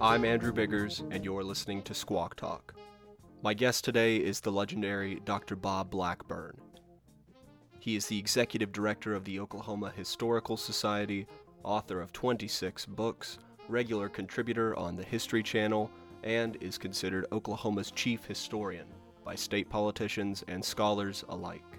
I'm Andrew Biggers, and you're listening to Squawk Talk. My guest today is the legendary Dr. Bob Blackburn. He is the executive director of the Oklahoma Historical Society, author of 26 books, regular contributor on the History Channel, and is considered Oklahoma's chief historian by state politicians and scholars alike.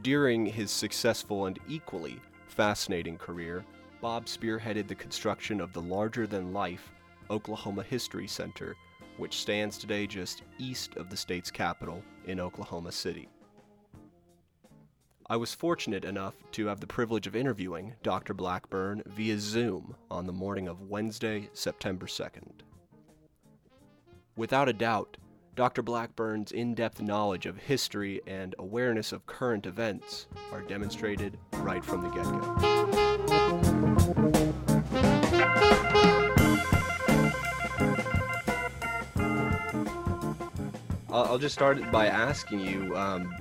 During his successful and equally fascinating career, Bob spearheaded the construction of the larger than life Oklahoma History Center, which stands today just east of the state's capital in Oklahoma City. I was fortunate enough to have the privilege of interviewing Dr. Blackburn via Zoom on the morning of Wednesday, September 2nd. Without a doubt, Dr. Blackburn's in depth knowledge of history and awareness of current events are demonstrated right from the get go. I'll just start by asking you um,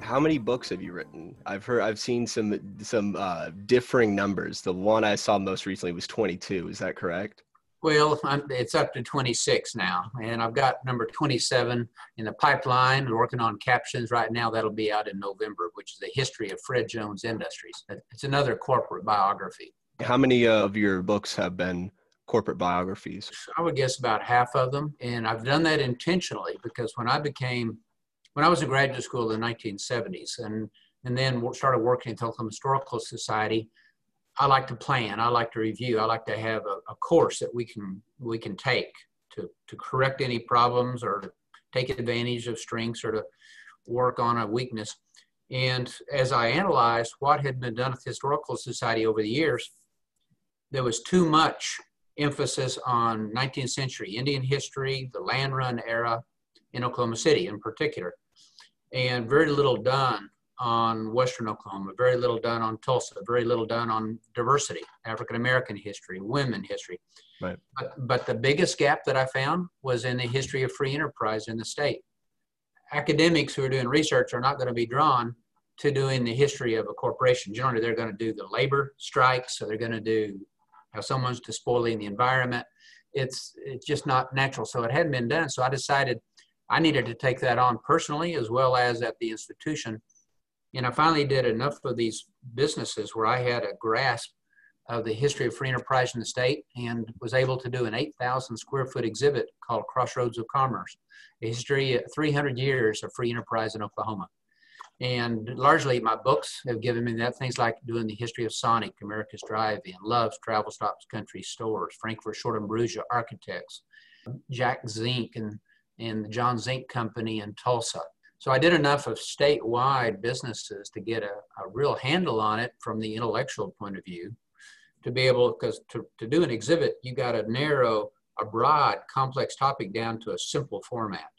how many books have you written? I've heard, I've seen some some uh, differing numbers. The one I saw most recently was 22. Is that correct? Well, I'm, it's up to 26 now, and I've got number 27 in the pipeline. We're working on captions right now. That'll be out in November, which is the history of Fred Jones Industries. It's another corporate biography. How many of your books have been corporate biographies? I would guess about half of them, and I've done that intentionally because when I became, when I was in graduate school in the 1970s, and and then started working at the Oklahoma Historical Society I like to plan. I like to review. I like to have a, a, course that we can we can take to to correct any problems or to take advantage of strengths or to work on a weakness. And as I analyzed what had been done at the Historical Society over the years, there was too much emphasis on 19th century Indian history, the land run era in Oklahoma City in particular, and very little done on Western Oklahoma, very little done on Tulsa, very little done on diversity, African American history, women history. Right. But, but the biggest gap that I found was in the history of free enterprise in the state. Academics who are doing research are not going to be drawn to doing the history of a corporation. Generally, they're going to do the labor strikes, so they're going to do how someone's despoiling the environment. It's it's just not natural. So it hadn't been done. So I decided I needed to take that on personally as well as at the institution and I finally did enough of these businesses where I had a grasp of the history of free enterprise in the state and was able to do an 8,000 square foot exhibit called Crossroads of Commerce, a history of 300 years of free enterprise in Oklahoma. And largely my books have given me that, things like doing the history of Sonic, America's Drive-In, Love's Travel Stops Country Stores, Frankfurt Short and Bruza Architects, Jack Zink and, and the John Zink Company in Tulsa, so I did enough of statewide businesses to get a, a real handle on it from the intellectual point of view to be able, because to, to do an exhibit, you got to narrow a broad, complex topic down to a simple format.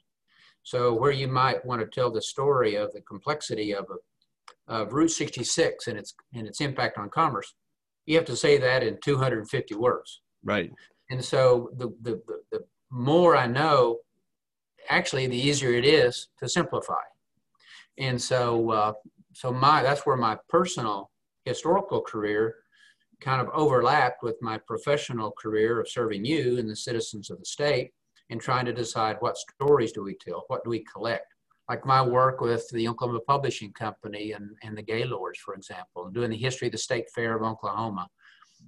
So where you might want to tell the story of the complexity of, a, of Route 66 and its, and its impact on commerce, you have to say that in 250 words. Right. And so the, the, the, the more I know actually the easier it is to simplify. And so, uh, so my that's where my personal historical career kind of overlapped with my professional career of serving you and the citizens of the state and trying to decide what stories do we tell, what do we collect. Like my work with the Oklahoma Publishing Company and, and the Gaylords, for example, and doing the history of the State Fair of Oklahoma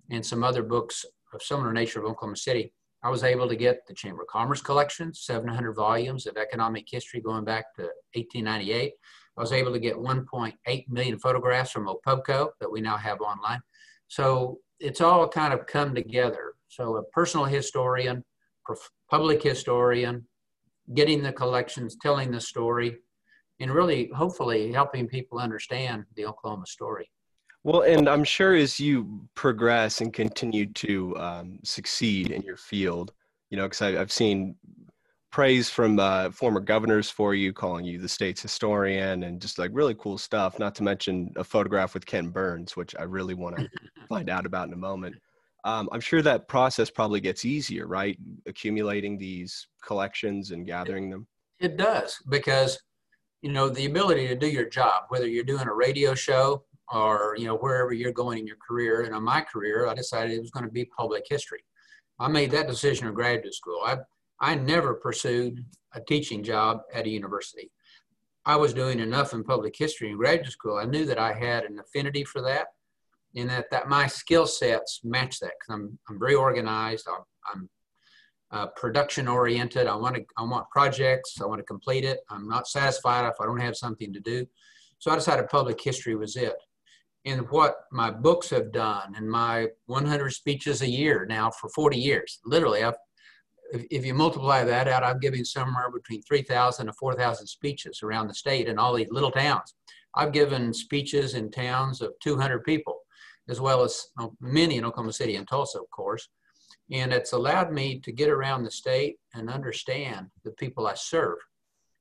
and some other books of similar nature of Oklahoma City I was able to get the Chamber of Commerce collection, 700 volumes of economic history going back to 1898. I was able to get 1.8 million photographs from OPUBCO that we now have online. So it's all kind of come together. So a personal historian, public historian, getting the collections, telling the story, and really hopefully helping people understand the Oklahoma story. Well, and I'm sure as you progress and continue to um, succeed in your field, you know, because I've seen praise from uh, former governors for you, calling you the state's historian, and just like really cool stuff. Not to mention a photograph with Ken Burns, which I really want to find out about in a moment. Um, I'm sure that process probably gets easier, right? Accumulating these collections and gathering them. It does because you know, the ability to do your job, whether you're doing a radio show or, you know, wherever you're going in your career. And in my career, I decided it was going to be public history. I made that decision in graduate school. I, I never pursued a teaching job at a university. I was doing enough in public history in graduate school. I knew that I had an affinity for that and that, that my skill sets match that because I'm, I'm very organized. I'm, I'm uh, production oriented. I want to, I want projects. I want to complete it. I'm not satisfied if I don't have something to do. So I decided public history was it. And what my books have done and my 100 speeches a year now for 40 years, literally, I've, if, if you multiply that out, I'm giving somewhere between 3,000 to 4,000 speeches around the state in all these little towns. I've given speeches in towns of 200 people, as well as many in Oklahoma City and Tulsa, of course. And it's allowed me to get around the state and understand the people I serve.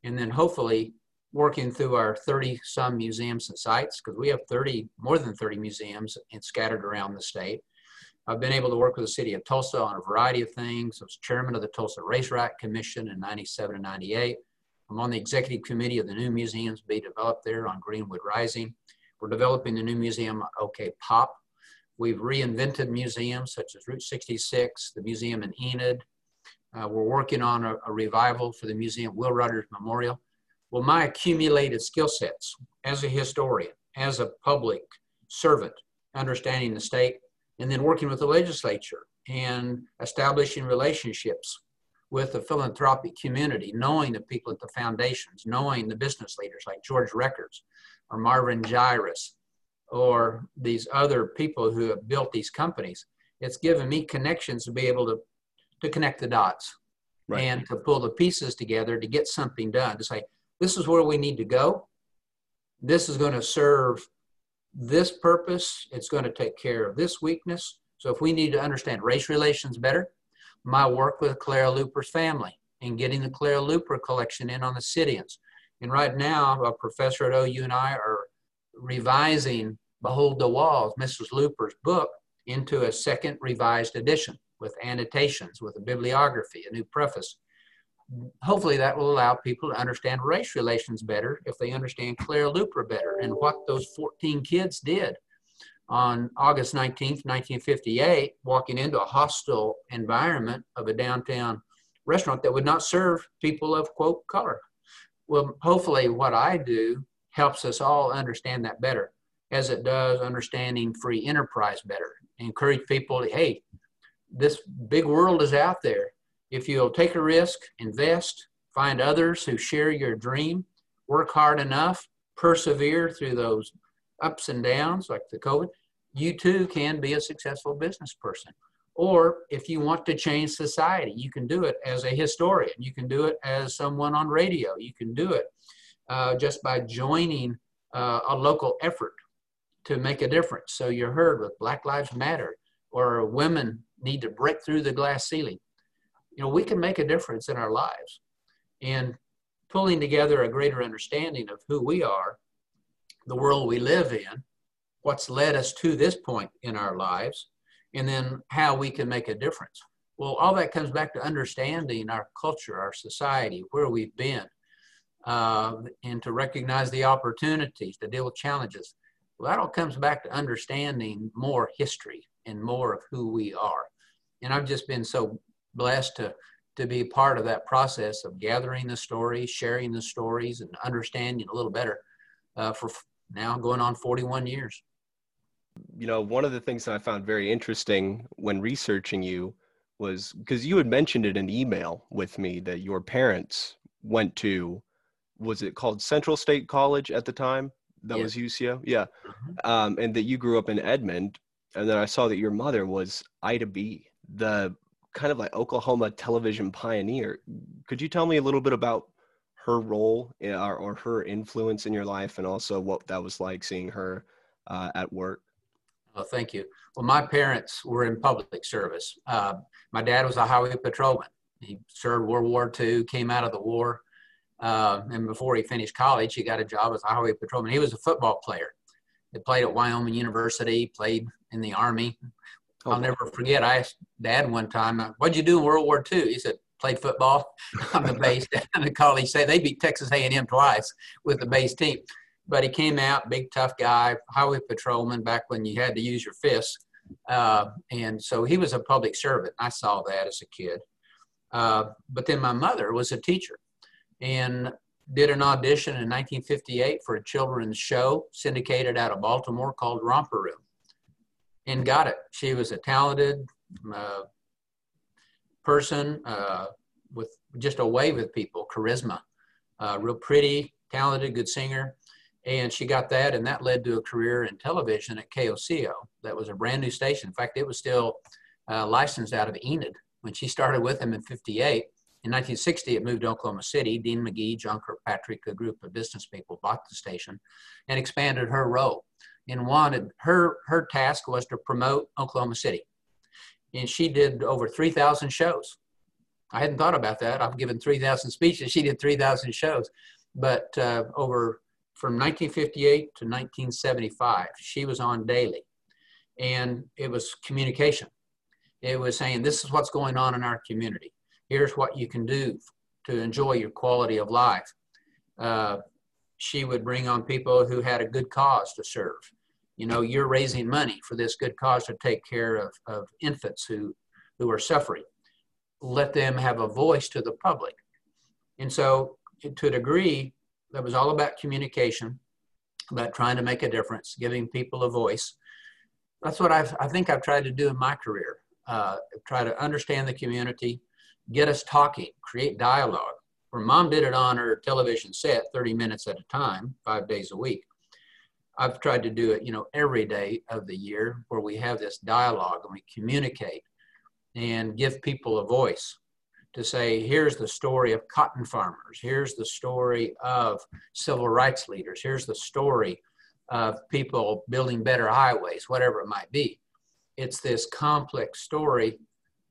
And then hopefully working through our 30 some museums and sites, because we have 30, more than 30 museums and scattered around the state. I've been able to work with the city of Tulsa on a variety of things. I was chairman of the Tulsa race Racetrack Commission in 97 and 98. I'm on the executive committee of the new museums being developed there on Greenwood Rising. We're developing the new museum, OK Pop, We've reinvented museums such as Route 66, the museum in Enid. Uh, we're working on a, a, revival for the museum, Will Rogers Memorial. Well, my accumulated skill sets as a historian, as a public servant, understanding the state, and then working with the legislature and establishing relationships with the philanthropic community, knowing the people at the foundations, knowing the business leaders like George Records or Marvin Gyrus, or these other people who have built these companies, it's given me connections to be able to, to connect the dots right. and to pull the pieces together to get something done, to say, this is where we need to go. This is going to serve this purpose. It's going to take care of this weakness. So if we need to understand race relations better, my work with Clara Luper's family and getting the Clara Luper collection in on the sit-ins. And right now, a professor at OU and I are revising Behold the Walls, Mrs. Luper's book, into a second revised edition with annotations, with a bibliography, a new preface. Hopefully, that will allow people to understand race relations better if they understand Clara Luper better and what those 14 kids did on August 19th, 1958, walking into a hostile environment of a downtown restaurant that would not serve people of quote color. Well, hopefully, what I do helps us all understand that better as it does understanding free enterprise better. Encourage people, hey, this big world is out there. If you'll take a risk, invest, find others who share your dream, work hard enough, persevere through those ups and downs like the COVID, you too can be a successful business person. Or if you want to change society, you can do it as a historian. You can do it as someone on radio. You can do it uh, just by joining uh, a local effort to make a difference. So you're heard with Black Lives Matter or women need to break through the glass ceiling. You know, we can make a difference in our lives. And pulling together a greater understanding of who we are, the world we live in, what's led us to this point in our lives, and then how we can make a difference. Well, all that comes back to understanding our culture, our society, where we've been, uh, and to recognize the opportunities to deal with challenges. Well, that all comes back to understanding more history and more of who we are. And I've just been so blessed to, to be part of that process of gathering the stories, sharing the stories, and understanding a little better uh, for now going on 41 years. You know, one of the things that I found very interesting when researching you was because you had mentioned it in email with me that your parents went to was it called Central State College at the time? That yeah. was UCO, yeah. Mm-hmm. Um, and that you grew up in Edmond, and then I saw that your mother was Ida B, the kind of like Oklahoma television pioneer. Could you tell me a little bit about her role in, or, or her influence in your life, and also what that was like seeing her uh, at work? Oh, thank you. Well, my parents were in public service. Uh, my dad was a highway patrolman. He served World War II, came out of the war, uh, and before he finished college, he got a job as a highway patrolman. He was a football player. He played at Wyoming University, played in the Army. Oh, I'll never forget. I asked Dad one time, "What'd you do in World War II?" He said, played football on the base and the college say they beat Texas A&M twice with the base team. But he came out, big tough guy, highway patrolman back when you had to use your fists. Uh, and so he was a public servant. I saw that as a kid. Uh, but then my mother was a teacher and did an audition in 1958 for a children's show syndicated out of Baltimore called Romper Room and got it. She was a talented uh, person uh, with just a way with people, charisma, uh, real pretty, talented, good singer. And she got that, and that led to a career in television at KOCO. That was a brand new station. In fact, it was still uh, licensed out of Enid when she started with him in 58. In 1960, it moved to Oklahoma City. Dean McGee, John Kirkpatrick, a group of business people bought the station and expanded her role and wanted her her task was to promote Oklahoma City. And she did over 3,000 shows. I hadn't thought about that. I've given 3,000 speeches. She did 3,000 shows. But uh, over from 1958 to 1975, she was on daily. And it was communication. It was saying, this is what's going on in our community. Here's what you can do to enjoy your quality of life. Uh, she would bring on people who had a good cause to serve. You know, you're raising money for this good cause to take care of, of infants who, who are suffering. Let them have a voice to the public. And so, to a degree, that was all about communication, about trying to make a difference, giving people a voice. That's what I've, I think I've tried to do in my career. Uh, try to understand the community, get us talking, create dialogue where mom did it on her television set 30 minutes at a time, five days a week. I've tried to do it, you know, every day of the year where we have this dialogue and we communicate and give people a voice to say, here's the story of cotton farmers, here's the story of civil rights leaders, here's the story of people building better highways, whatever it might be. It's this complex story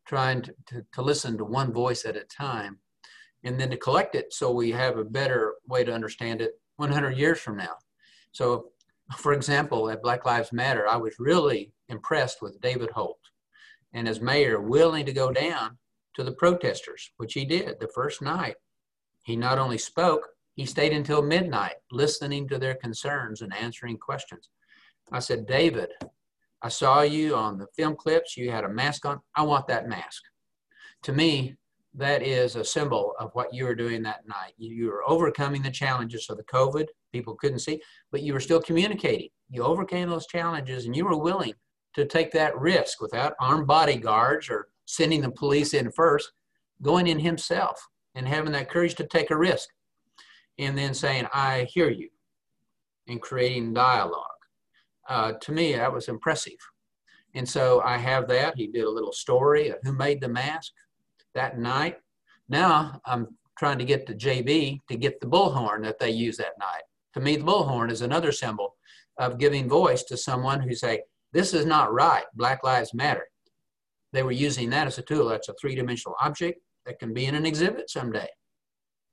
trying to, to, to listen to one voice at a time and then to collect it so we have a better way to understand it 100 years from now. So, for example, at Black Lives Matter, I was really impressed with David Holt and as mayor willing to go down to the protesters, which he did the first night. He not only spoke, he stayed until midnight listening to their concerns and answering questions. I said, David, I saw you on the film clips. You had a mask on. I want that mask. To me, that is a symbol of what you were doing that night. You, were overcoming the challenges of the COVID, people couldn't see, but you were still communicating. You overcame those challenges and you were willing to take that risk without armed bodyguards or sending the police in first, going in himself and having that courage to take a risk. And then saying, I hear you, and creating dialogue. Uh, to me, that was impressive. And so I have that. He did a little story of who made the mask, that night. Now I'm trying to get the JB to get the bullhorn that they use that night. To me, the bullhorn is another symbol of giving voice to someone who say, this is not right, Black Lives Matter. They were using that as a tool. That's a three-dimensional object that can be in an exhibit someday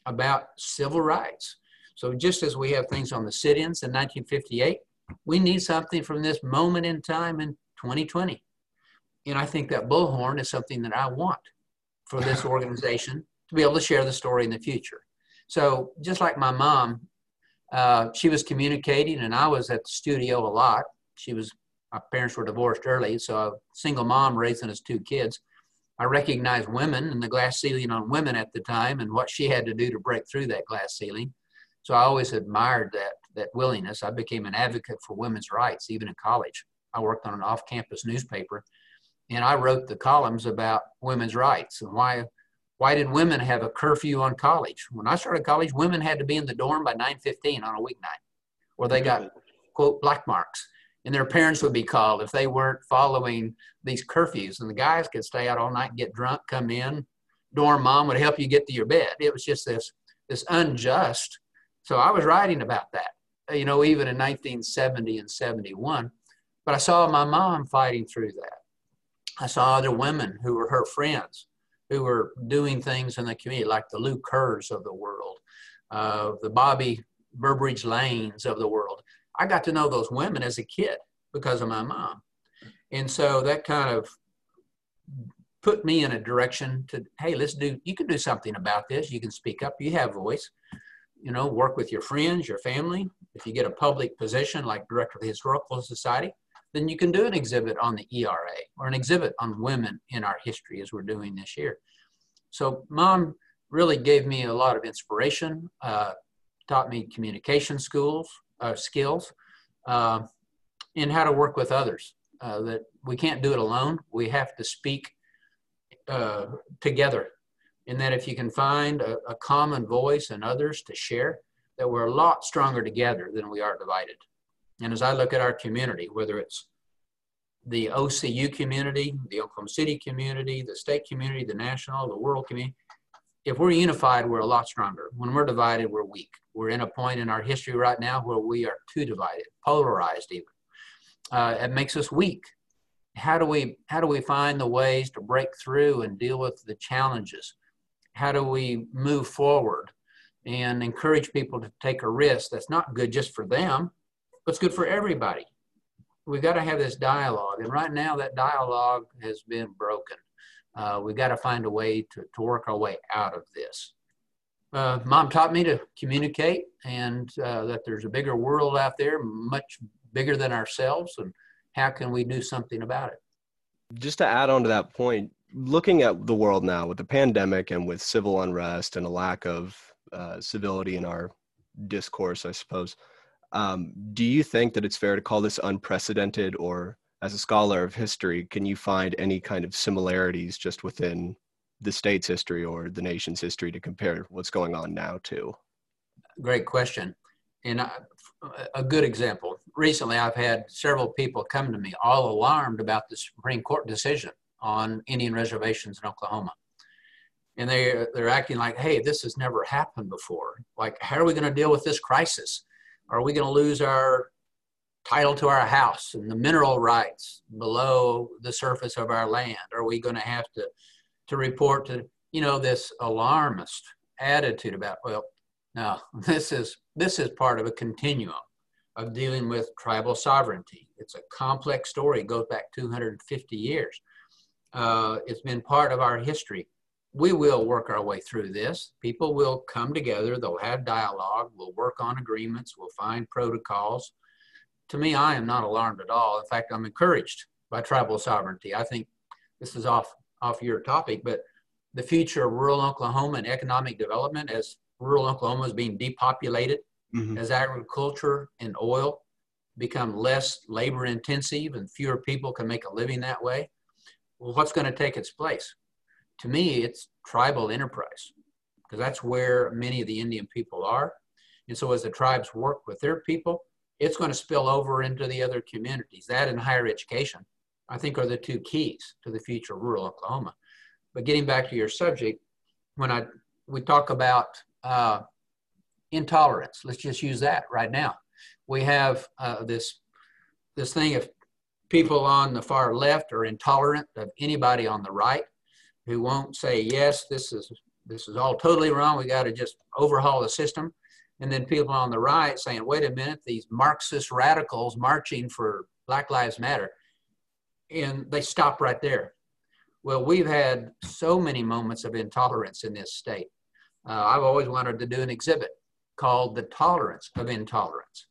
about civil rights. So just as we have things on the sit-ins in 1958, we need something from this moment in time in 2020. And I think that bullhorn is something that I want for this organization to be able to share the story in the future. So just like my mom, uh, she was communicating, and I was at the studio a lot. She was my parents were divorced early, so a single mom raising us two kids. I recognized women and the glass ceiling on women at the time, and what she had to do to break through that glass ceiling. So I always admired that that willingness. I became an advocate for women's rights, even in college. I worked on an off-campus newspaper and I wrote the columns about women's rights and why why did women have a curfew on college? When I started college, women had to be in the dorm by 9:15 on a weeknight, or they got quote black marks, and their parents would be called if they weren't following these curfews. And the guys could stay out all night, get drunk, come in. Dorm mom would help you get to your bed. It was just this this unjust. So I was writing about that, you know, even in 1970 and 71. But I saw my mom fighting through that. I saw other women who were her friends who were doing things in the community, like the Lou Kerrs of the world, uh, the Bobby Burbridge Lanes of the world. I got to know those women as a kid because of my mom. And so that kind of put me in a direction to, hey, let's do, you can do something about this. You can speak up. You have voice. You know, work with your friends, your family. If you get a public position like director of the Historical Society, then you can do an exhibit on the ERA or an exhibit on women in our history as we're doing this year. So mom really gave me a lot of inspiration, uh, taught me communication schools, uh, skills, uh, and how to work with others. Uh, that we can't do it alone. We have to speak uh, together. And that if you can find a, a common voice and others to share, that we're a lot stronger together than we are divided. And as I look at our community, whether it's the OCU community, the Oklahoma City community, the state community, the national, the world community, if we're unified, we're a lot stronger. When we're divided, we're weak. We're in a point in our history right now where we are too divided, polarized even. Uh, it makes us weak. How do we how do we find the ways to break through and deal with the challenges? How do we move forward and encourage people to take a risk that's not good just for them, it's good for everybody? We've got to have this dialogue, and right now that dialogue has been broken. Uh, we've got to find a way to, to work our way out of this. Uh, mom taught me to communicate and uh, that there's a bigger world out there, much bigger than ourselves, and how can we do something about it? Just to add on to that point, looking at the world now with the pandemic and with civil unrest and a lack of uh, civility in our discourse, I suppose, um, do you think that it's fair to call this unprecedented or as a scholar of history, can you find any kind of similarities just within the state's history or the nation's history to compare what's going on now to? Great question. And I, a good example. Recently, I've had several people come to me all alarmed about the Supreme Court decision on Indian reservations in Oklahoma. And they, they're acting like, hey, this has never happened before. Like, how are we going to deal with this crisis? Are we going to lose our title to our house and the mineral rights below the surface of our land? Are we going to have to to report to you know this alarmist attitude about well, no, this is this is part of a continuum of dealing with tribal sovereignty. It's a complex story. It goes back 250 years. Uh, it's been part of our history. We will work our way through this. People will come together. They'll have dialogue. We'll work on agreements. We'll find protocols to me, I am not alarmed at all. In fact, I'm encouraged by tribal sovereignty. I think this is off off your topic, but the future of rural Oklahoma and economic development as rural Oklahoma is being depopulated, mm-hmm. as agriculture and oil become less labor intensive and fewer people can make a living that way. Well, what's going to take its place? To me, it's tribal enterprise because that's where many of the Indian people are. And so as the tribes work with their people, it's going to spill over into the other communities. That and higher education, I think, are the two keys to the future of rural Oklahoma. But getting back to your subject, when I we talk about uh, intolerance, let's just use that right now. We have uh, this this thing of people on the far left are intolerant of anybody on the right who won't say yes, this is this is all totally wrong. We got to just overhaul the system and then people on the right saying, wait a minute, these Marxist radicals marching for Black Lives Matter. And they stop right there. Well, we've had so many moments of intolerance in this state. Uh, I've always wanted to do an exhibit called The Tolerance of Intolerance,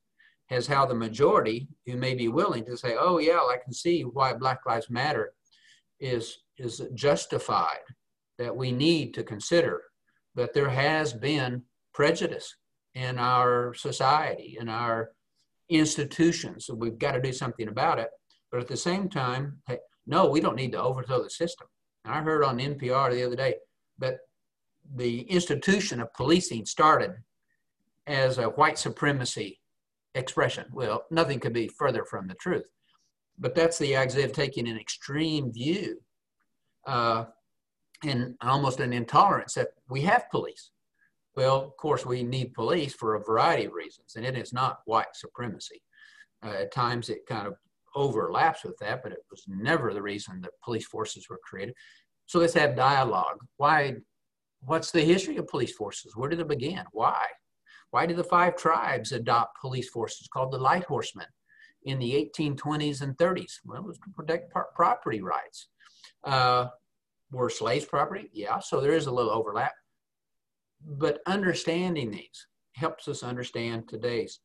as how the majority who may be willing to say, oh, yeah, I can see why Black Lives Matter is, is justified, that we need to consider that there has been prejudice in our society, in our institutions. So we've got to do something about it. But at the same time, hey, no, we don't need to overthrow the system. And I heard on NPR the other day that the institution of policing started as a white supremacy expression. Well, nothing could be further from the truth. But that's the idea of taking an extreme view uh, and almost an intolerance that we have police. Well, of course, we need police for a variety of reasons, and it is not white supremacy. Uh, at times it kind of overlaps with that, but it was never the reason that police forces were created. So let's have dialogue. Why? What's the history of police forces? Where did it begin? Why? Why did the five tribes adopt police forces called the Light Horsemen in the 1820s and 30s? Well, it was to protect property rights. Uh, were slaves property? Yeah, so there is a little overlap. But understanding these helps us understand today's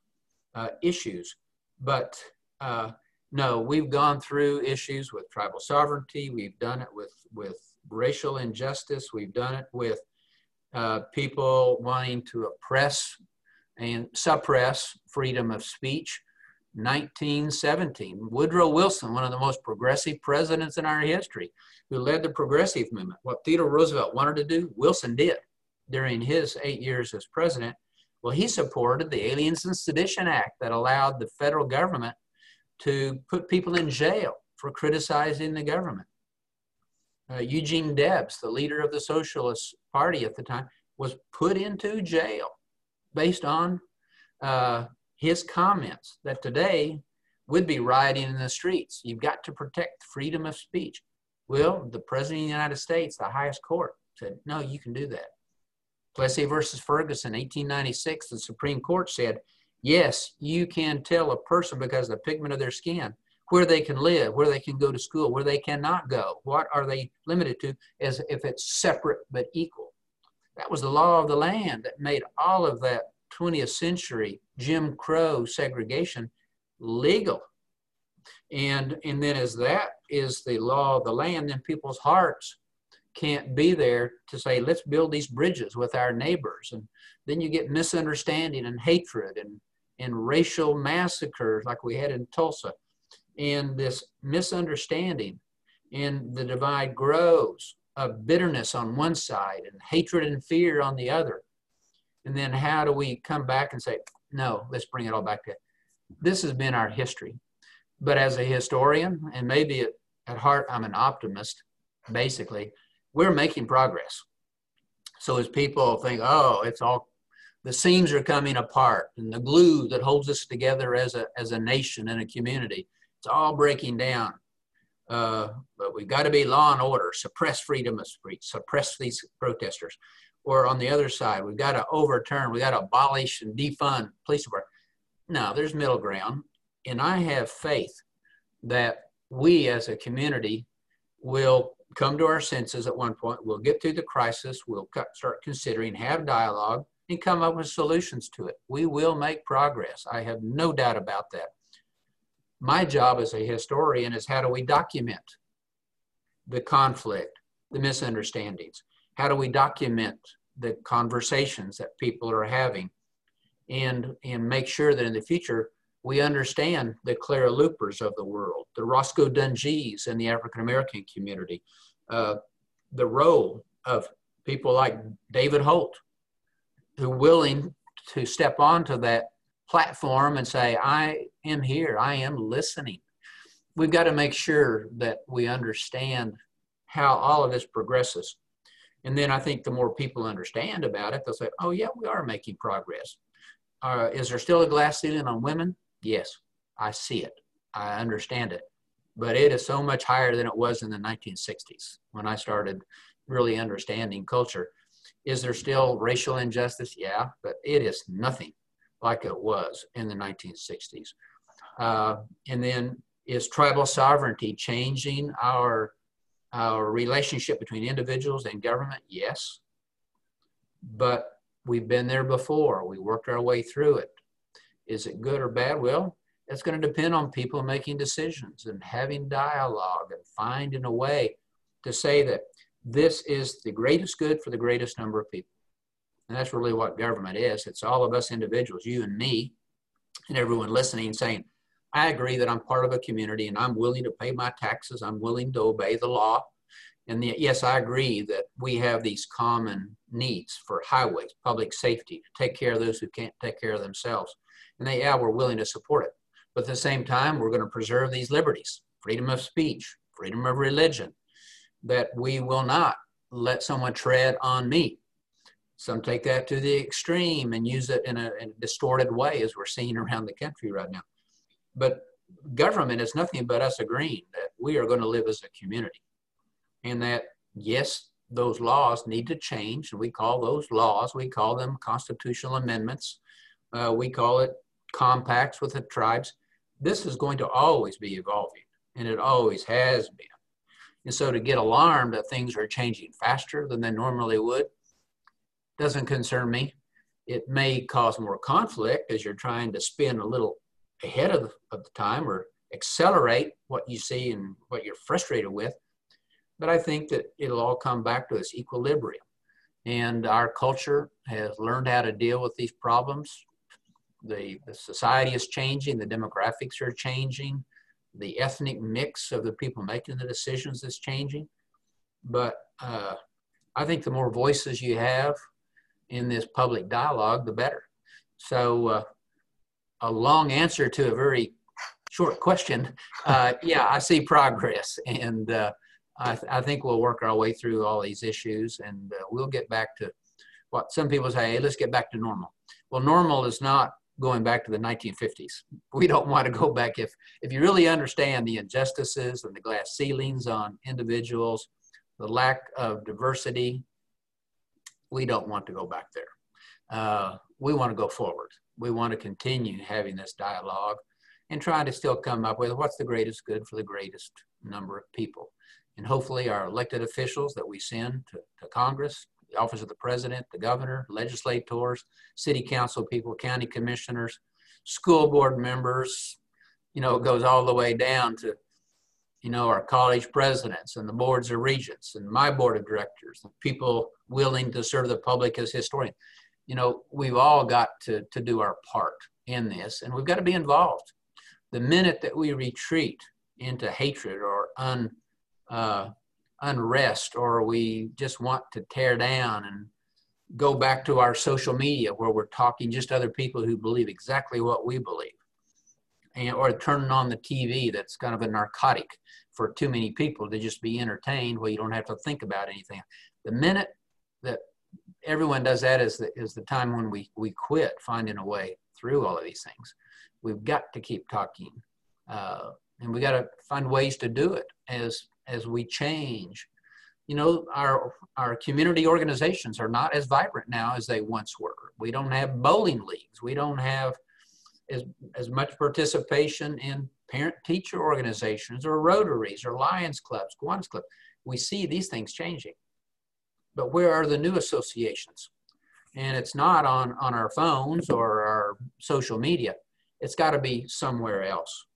uh, issues. But uh, no, we've gone through issues with tribal sovereignty. We've done it with, with racial injustice. We've done it with uh, people wanting to oppress and suppress freedom of speech. 1917, Woodrow Wilson, one of the most progressive presidents in our history, who led the progressive movement. What Theodore Roosevelt wanted to do, Wilson did during his eight years as president. Well, he supported the Aliens and Sedition Act that allowed the federal government to put people in jail for criticizing the government. Uh, Eugene Debs, the leader of the Socialist Party at the time, was put into jail based on uh, his comments that today would be rioting in the streets. You've got to protect freedom of speech. Well, the President of the United States, the highest court, said, no, you can do that. Plessy versus Ferguson, 1896, the Supreme Court said, yes, you can tell a person because of the pigment of their skin where they can live, where they can go to school, where they cannot go. What are they limited to as if it's separate but equal. That was the law of the land that made all of that 20th century Jim Crow segregation legal. And, and then as that is the law of the land, then people's hearts can't be there to say, let's build these bridges with our neighbors. And then you get misunderstanding and hatred and, and racial massacres like we had in Tulsa. And this misunderstanding and the divide grows of bitterness on one side and hatred and fear on the other. And then how do we come back and say, no, let's bring it all back to this has been our history. But as a historian, and maybe at, at heart I'm an optimist, basically, we're making progress. So as people think, oh, it's all the seams are coming apart and the glue that holds us together as a, as a nation and a community, it's all breaking down. Uh, but we've got to be law and order, suppress freedom of speech, suppress these protesters. Or on the other side, we've got to overturn, we've got to abolish and defund police department. No, there's middle ground. And I have faith that we as a community will come to our senses at one point. We'll get through the crisis. We'll start considering, have dialogue, and come up with solutions to it. We will make progress. I have no doubt about that my job as a historian is how do we document the conflict, the misunderstandings? How do we document the conversations that people are having and, and make sure that in the future we understand the Clara Lupers of the world, the Roscoe Dunjees in the African American community, uh, the role of people like David Holt, who are willing to step onto that platform and say, I am here, I am listening. We've got to make sure that we understand how all of this progresses. And then I think the more people understand about it, they'll say, oh, yeah, we are making progress. Uh, is there still a glass ceiling on women? Yes, I see it. I understand it. But it is so much higher than it was in the 1960s when I started really understanding culture. Is there still racial injustice? Yeah, but it is nothing like it was in the 1960s. Uh, and then is tribal sovereignty changing our, our relationship between individuals and government? Yes. But we've been there before. We worked our way through it. Is it good or bad? Well, it's going to depend on people making decisions and having dialogue and finding a way to say that this is the greatest good for the greatest number of people. And that's really what government is. It's all of us individuals, you and me, and everyone listening, saying, I agree that I'm part of a community and I'm willing to pay my taxes. I'm willing to obey the law. And the, yes, I agree that we have these common needs for highways, public safety, to take care of those who can't take care of themselves. And they, yeah, we're willing to support it. But at the same time, we're going to preserve these liberties freedom of speech, freedom of religion, that we will not let someone tread on me. Some take that to the extreme and use it in a, in a distorted way, as we're seeing around the country right now. But government is nothing but us agreeing that we are going to live as a community and that, yes, those laws need to change. And we call those laws, we call them constitutional amendments. Uh, we call it compacts with the tribes. This is going to always be evolving, and it always has been. And so to get alarmed that things are changing faster than they normally would doesn't concern me. It may cause more conflict as you're trying to spin a little ahead of, of the time or accelerate what you see and what you're frustrated with. But I think that it'll all come back to this equilibrium. And our culture has learned how to deal with these problems. The, the society is changing, the demographics are changing, the ethnic mix of the people making the decisions is changing. But uh, I think the more voices you have in this public dialogue, the better. So, uh, a long answer to a very short question. Uh, yeah, I see progress, and uh, I, th- I, think we'll work our way through all these issues, and uh, we'll get back to what some people say. Hey, let's get back to normal. Well, normal is not going back to the 1950s. We don't want to go back. If if you really understand the injustices and the glass ceilings on individuals, the lack of diversity, we don't want to go back there. Uh, we want to go forward. We want to continue having this dialogue and trying to still come up with what's the greatest good for the greatest number of people. And hopefully, our elected officials that we send to, to Congress, the office of the president, the governor, legislators, city council people, county commissioners, school board members, you know, it goes all the way down to, you know, our college presidents and the boards of regents and my board of directors, the people willing to serve the public as historians. You know, we've all got to, to do our part in this and we've got to be involved. The minute that we retreat into hatred or un, uh, unrest or we just want to tear down and go back to our social media where we're talking just other people who believe exactly what we believe and, or turning on the tv that's kind of a narcotic for too many people to just be entertained where you don't have to think about anything the minute that everyone does that is the, is the time when we, we quit finding a way through all of these things we've got to keep talking uh, and we got to find ways to do it as as we change. You know, our our community organizations are not as vibrant now as they once were. We don't have bowling leagues. We don't have as, as much participation in parent teacher organizations or rotaries or Lions clubs, Kiwanis clubs. We see these things changing. But where are the new associations? And it's not on, on our phones or our social media. It's got to be somewhere else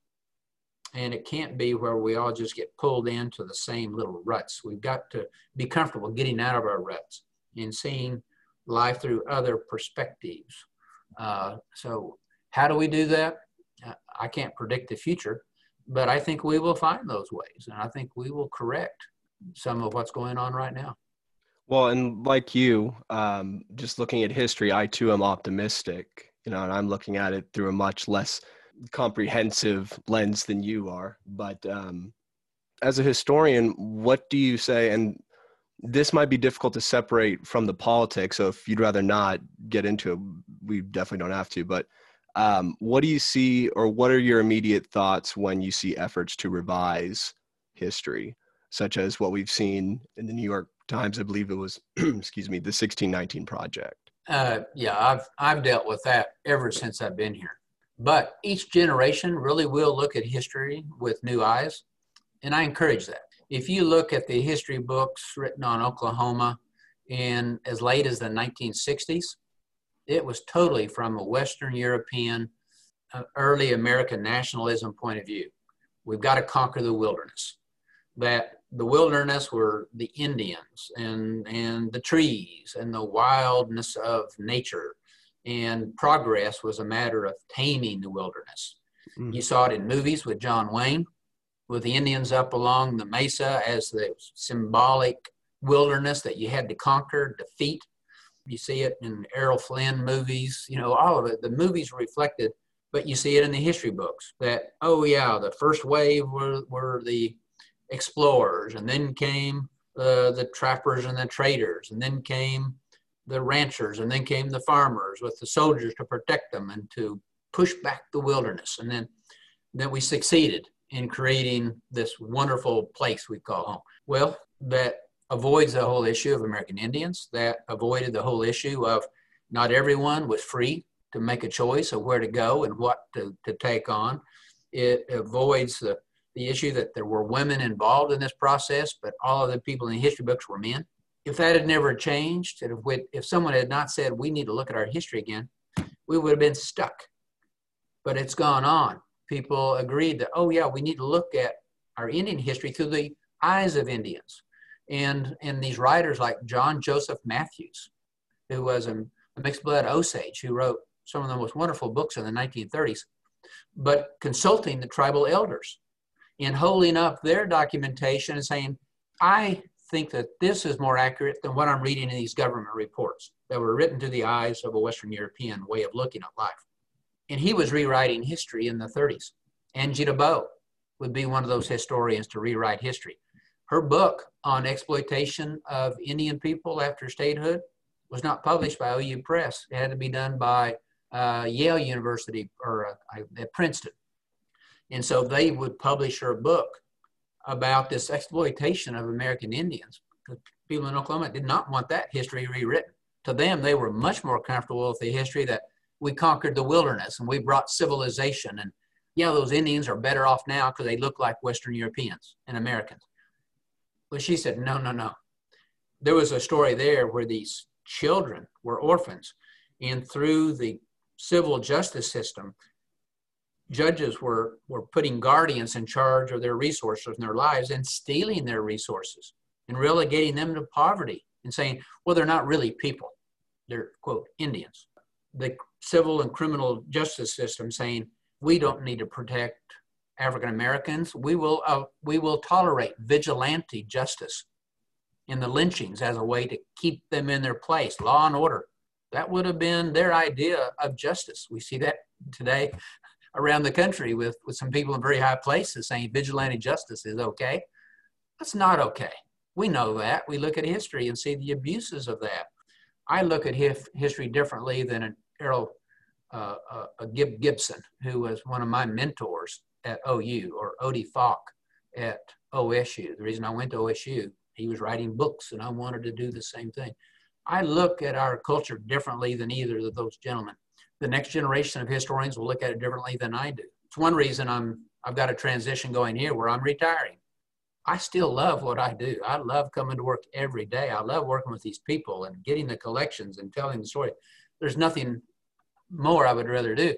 and it can't be where we all just get pulled into the same little ruts. We've got to be comfortable getting out of our ruts and seeing life through other perspectives. Uh, so, how do we do that? I can't predict the future, but I think we will find those ways, and I think we will correct some of what's going on right now. Well, and like you, um, just looking at history, I too am optimistic. You know, and I'm looking at it through a much less comprehensive lens than you are. But um, as a historian, what do you say? And this might be difficult to separate from the politics. So if you'd rather not get into it, we definitely don't have to. But um, what do you see, or what are your immediate thoughts when you see efforts to revise history, such as what we've seen in the New York Times? I believe it was, excuse me, the 1619 Project. Uh, yeah, I've I've dealt with that ever since I've been here. But each generation really will look at history with new eyes, and I encourage that. If you look at the history books written on Oklahoma in as late as the 1960s, it was totally from a Western European, uh, early American nationalism point of view. We've got to conquer the wilderness. That the wilderness were the Indians and, and the trees and the wildness of nature and progress was a matter of taming the wilderness. Mm. You saw it in movies with John Wayne, with the Indians up along the mesa as the symbolic wilderness that you had to conquer, defeat. You see it in Errol Flynn movies, you know, all of it. The movies reflected, but you see it in the history books that, oh, yeah, the first wave were, were the explorers, and then came uh, the trappers and the traders, and then came the ranchers, and then came the farmers with the soldiers to protect them and to push back the wilderness. And then, then we succeeded in creating this wonderful place we call home. Well, that avoids the whole issue of American Indians. That avoided the whole issue of not everyone was free to make a choice of where to go and what to, to take on. It avoids the, the issue that there were women involved in this process, but all of the people in the history books were men. If that had never changed, and if, we, if someone had not said, we need to look at our history again, we would have been stuck. But it's gone on. People agreed that, oh, yeah, we need to look at our Indian history through the eyes of Indians. And, and these writers like John Joseph Mathews, who was a, a mixed blood Osage, who wrote some of the most wonderful books in the 1930s, but consulting the tribal elders in holding up their documentation and saying, I think that this is more accurate than what I'm reading in these government reports that were written to the eyes of a Western European way of looking at life. And he was rewriting history in the 30s. Angie Debo would be one of those historians to rewrite history. Her book on exploitation of Indian people after statehood was not published by OU Press. It had to be done by uh, Yale University or uh, Princeton. And so they would publish her book about this exploitation of American Indians. People in Oklahoma did not want that history rewritten. To them, they were much more comfortable with the history that we conquered the wilderness and we brought civilization. And yeah, those Indians are better off now because they look like Western Europeans and Americans. But she said, no, no, no. There was a story there where these children were orphans. And through the civil justice system, judges were, were putting guardians in charge of their resources and their lives and stealing their resources and relegating them to poverty and saying, well, they're not really people. They're, quote, Indians. The civil and criminal justice system saying, we don't need to protect African Americans. We will, uh, we will tolerate vigilante justice in the lynchings as a way to keep them in their place, law and order. That would have been their idea of justice. We see that today around the country with, with some people in very high places saying vigilante justice is okay. That's not okay. We know that. We look at history and see the abuses of that. I look at hif- history differently than Arrell uh, uh, Gib Gibson, who was one of my mentors at OU, or Odie Faulk at OSU. The reason I went to OSU, he was writing books, and I wanted to do the same thing. I look at our culture differently than either of those gentlemen. The next generation of historians will look at it differently than I do. It's one reason I'm I've got a transition going here where I'm retiring. I still love what I do. I love coming to work every day. I love working with these people and getting the collections and telling the story. There's nothing more I would rather do.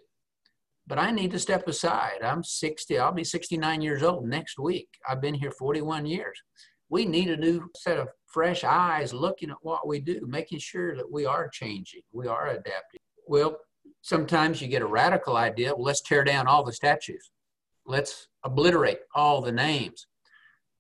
But I need to step aside. I'm 60, I'll be 69 years old next week. I've been here 41 years. We need a new set of fresh eyes looking at what we do, making sure that we are changing, we are adapting. Well, sometimes you get a radical idea. Well, let's tear down all the statues. Let's obliterate all the names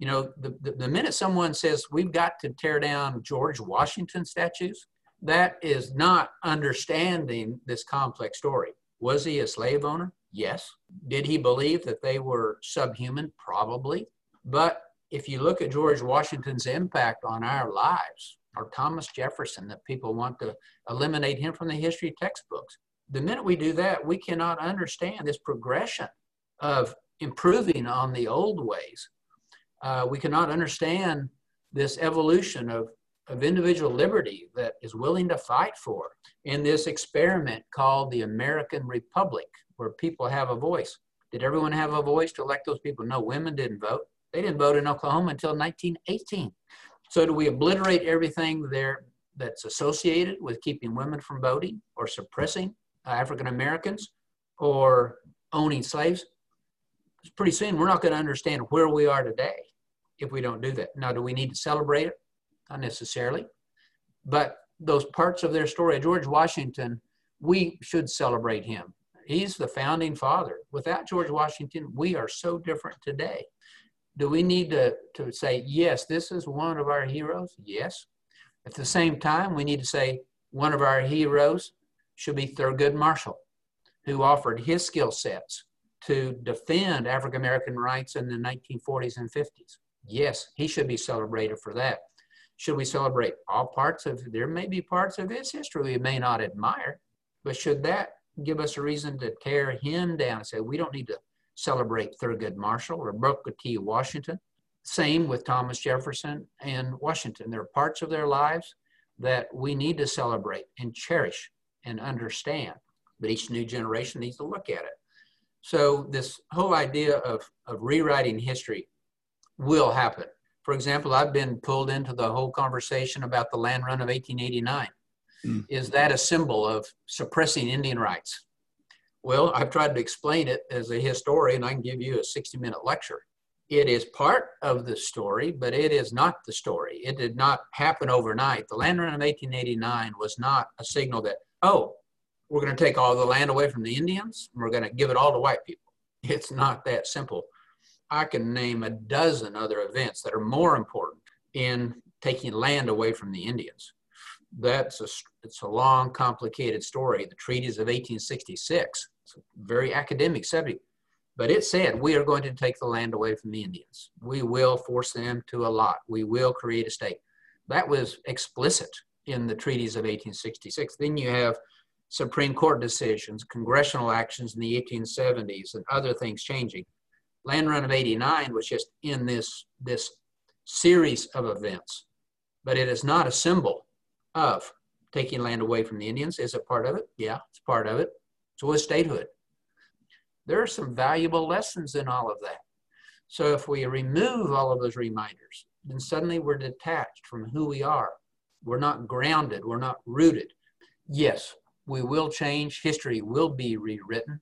you know, the, the, the, minute someone says we've got to tear down George Washington statues, that is not understanding this complex story. Was he a slave owner? Yes. Did he believe that they were subhuman? Probably. But if you look at George Washington's impact on our lives, or Thomas Jefferson, that people want to eliminate him from the history textbooks, the minute we do that, we cannot understand this progression of improving on the old ways uh, we cannot understand this evolution of, of individual liberty that is willing to fight for in this experiment called the American Republic, where people have a voice. Did everyone have a voice to elect those people? No, women didn't vote. They didn't vote in Oklahoma until 1918. So do we obliterate everything there that's associated with keeping women from voting or suppressing Uh, African Americans or owning slaves? Pretty soon we're not going to understand where we are today if we don't do that. Now, do we need to celebrate it? Not necessarily. But those parts of their story, George Washington, we should celebrate him. He's the founding father. Without George Washington, we are so different today. Do we need to, to say, yes, this is one of our heroes? Yes. At the same time, we need to say one of our heroes should be Thurgood Marshall, who offered his skill sets to defend African American rights in the 1940s and 50s. Yes, he should be celebrated for that. Should we celebrate all parts of, there may be parts of his history we may not admire, but should that give us a reason to tear him down and say, we don't need to celebrate Thurgood Marshall or Booker T. Washington? Same with Thomas Jefferson and Washington. There are parts of their lives that we need to celebrate and cherish and understand. But each new generation needs to look at it. So this whole idea of, of rewriting history will happen. For example, I've been pulled into the whole conversation about the land run of 1889. Mm. Is that a symbol of suppressing Indian rights? Well, I've tried to explain it as a historian. I can give you a 60 minute lecture. It is part of the story, but it is not the story. It did not happen overnight. The land run of 1889 was not a signal that, oh, we're going to take all the land away from the Indians and we're going to give it all to white people. It's not that simple. I can name a dozen other events that are more important in taking land away from the Indians. That's a, it's a long, complicated story. The treaties of 1866, it's a very academic subject, but it said we are going to take the land away from the Indians. We will force them to allot. We will create a state. That was explicit in the treaties of 1866. Then you have Supreme Court decisions, congressional actions in the 1870s, and other things changing. Land Run of 89 was just in this, this series of events, but it is not a symbol of taking land away from the Indians. Is it part of it? Yeah, it's part of it. So is statehood. There are some valuable lessons in all of that. So if we remove all of those reminders, then suddenly we're detached from who we are. We're not grounded, we're not rooted. Yes, we will change, history will be rewritten,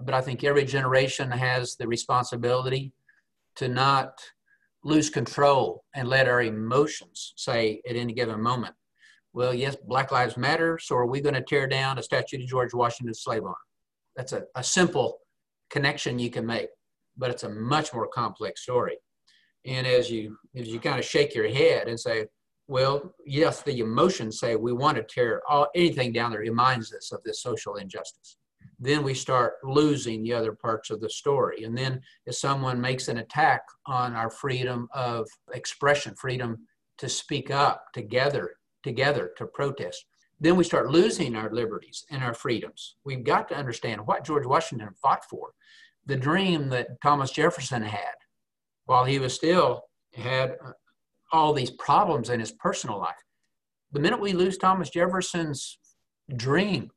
but I think every generation has the responsibility to not lose control and let our emotions say at any given moment, well, yes, Black Lives Matter, so are we going to tear down a statue to George Washington's slave owner? That's a, a simple connection you can make, but it's a much more complex story. And as you as you kind of shake your head and say, well, yes, the emotions say we want to tear all, anything down that reminds us of this social injustice then we start losing the other parts of the story. And then if someone makes an attack on our freedom of expression, freedom to speak up together, together to protest, then we start losing our liberties and our freedoms. We've got to understand what George Washington fought for. The dream that Thomas Jefferson had while he was still had all these problems in his personal life. The minute we lose Thomas Jefferson's dream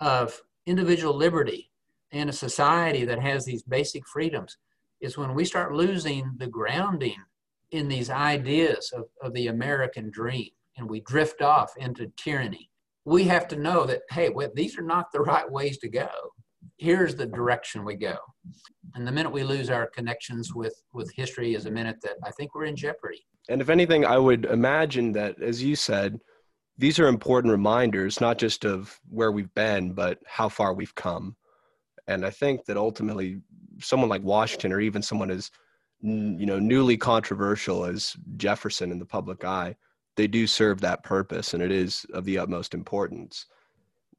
of individual liberty in a society that has these basic freedoms is when we start losing the grounding in these ideas of, of the American dream and we drift off into tyranny. We have to know that, hey, well, these are not the right ways to go. Here's the direction we go. And the minute we lose our connections with, with history is a minute that I think we're in jeopardy. And if anything, I would imagine that, as you said, these are important reminders, not just of where we've been, but how far we've come. And I think that ultimately, someone like Washington, or even someone as you know newly controversial as Jefferson in the public eye, they do serve that purpose, and it is of the utmost importance.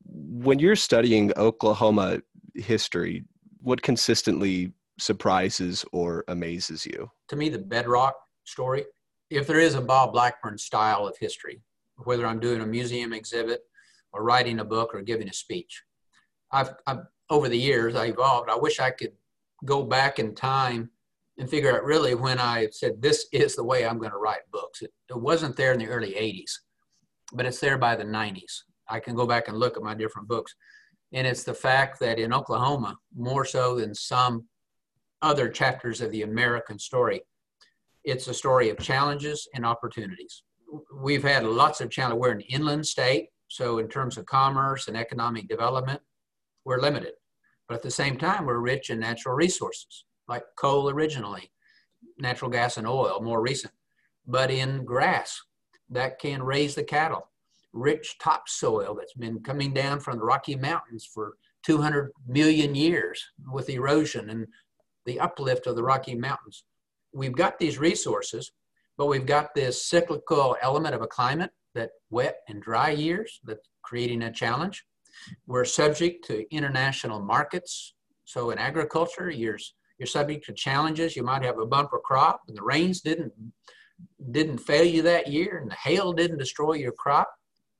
When you're studying Oklahoma history, what consistently surprises or amazes you? To me, the bedrock story. If there is a Bob Blackburn style of history, whether I'm doing a museum exhibit or writing a book or giving a speech. I've, I've over the years I evolved. I wish I could go back in time and figure out really when I said this is the way I'm going to write books. It, it wasn't there in the early 80s, but it's there by the 90s. I can go back and look at my different books. And it's the fact that in Oklahoma, more so than some other chapters of the American story, it's a story of challenges and opportunities we've had lots of challenges. We're an inland state, so in terms of commerce and economic development, we're limited. But at the same time, we're rich in natural resources, like coal originally, natural gas and oil, more recent, but in grass that can raise the cattle, rich topsoil that's been coming down from the Rocky Mountains for 200 million years with erosion and the uplift of the Rocky Mountains. We've got these resources, but we've got this cyclical element of a climate that wet and dry years that's creating a challenge. We're subject to international markets. So in agriculture, you're, you're subject to challenges. You might have a bumper crop and the rains didn't, didn't fail you that year and the hail didn't destroy your crop.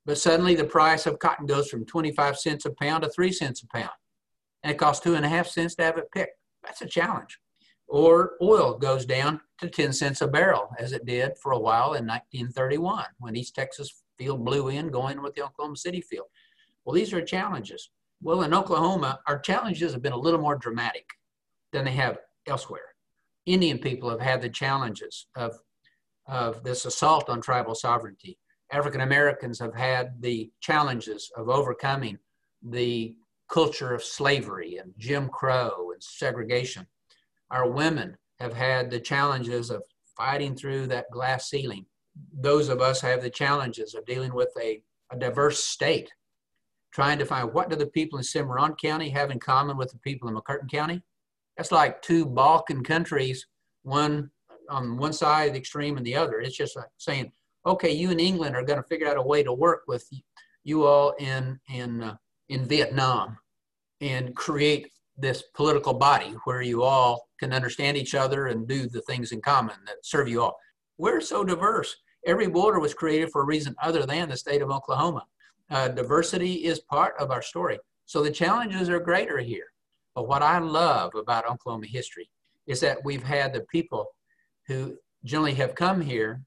But suddenly the price of cotton goes from 25 cents a pound to three cents a pound. And it costs two and a half cents to have it picked. That's a challenge or oil goes down to 10 cents a barrel, as it did for a while in 1931 when East Texas field blew in, going with the Oklahoma City field. Well, these are challenges. Well, in Oklahoma, our challenges have been a little more dramatic than they have elsewhere. Indian people have had the challenges of, of this assault on tribal sovereignty. African Americans have had the challenges of overcoming the culture of slavery and Jim Crow and segregation. Our women have had the challenges of fighting through that glass ceiling. Those of us have the challenges of dealing with a, a diverse state, trying to find what do the people in Cimarron County have in common with the people in McCurtain County. That's like two Balkan countries, one on one side of the extreme and the other. It's just like saying, okay, you in England are going to figure out a way to work with you all in in uh, in Vietnam and create this political body where you all can understand each other and do the things in common that serve you all. We're so diverse. Every border was created for a reason other than the state of Oklahoma. Uh, diversity is part of our story. So the challenges are greater here. But what I love about Oklahoma history is that we've had the people who generally have come here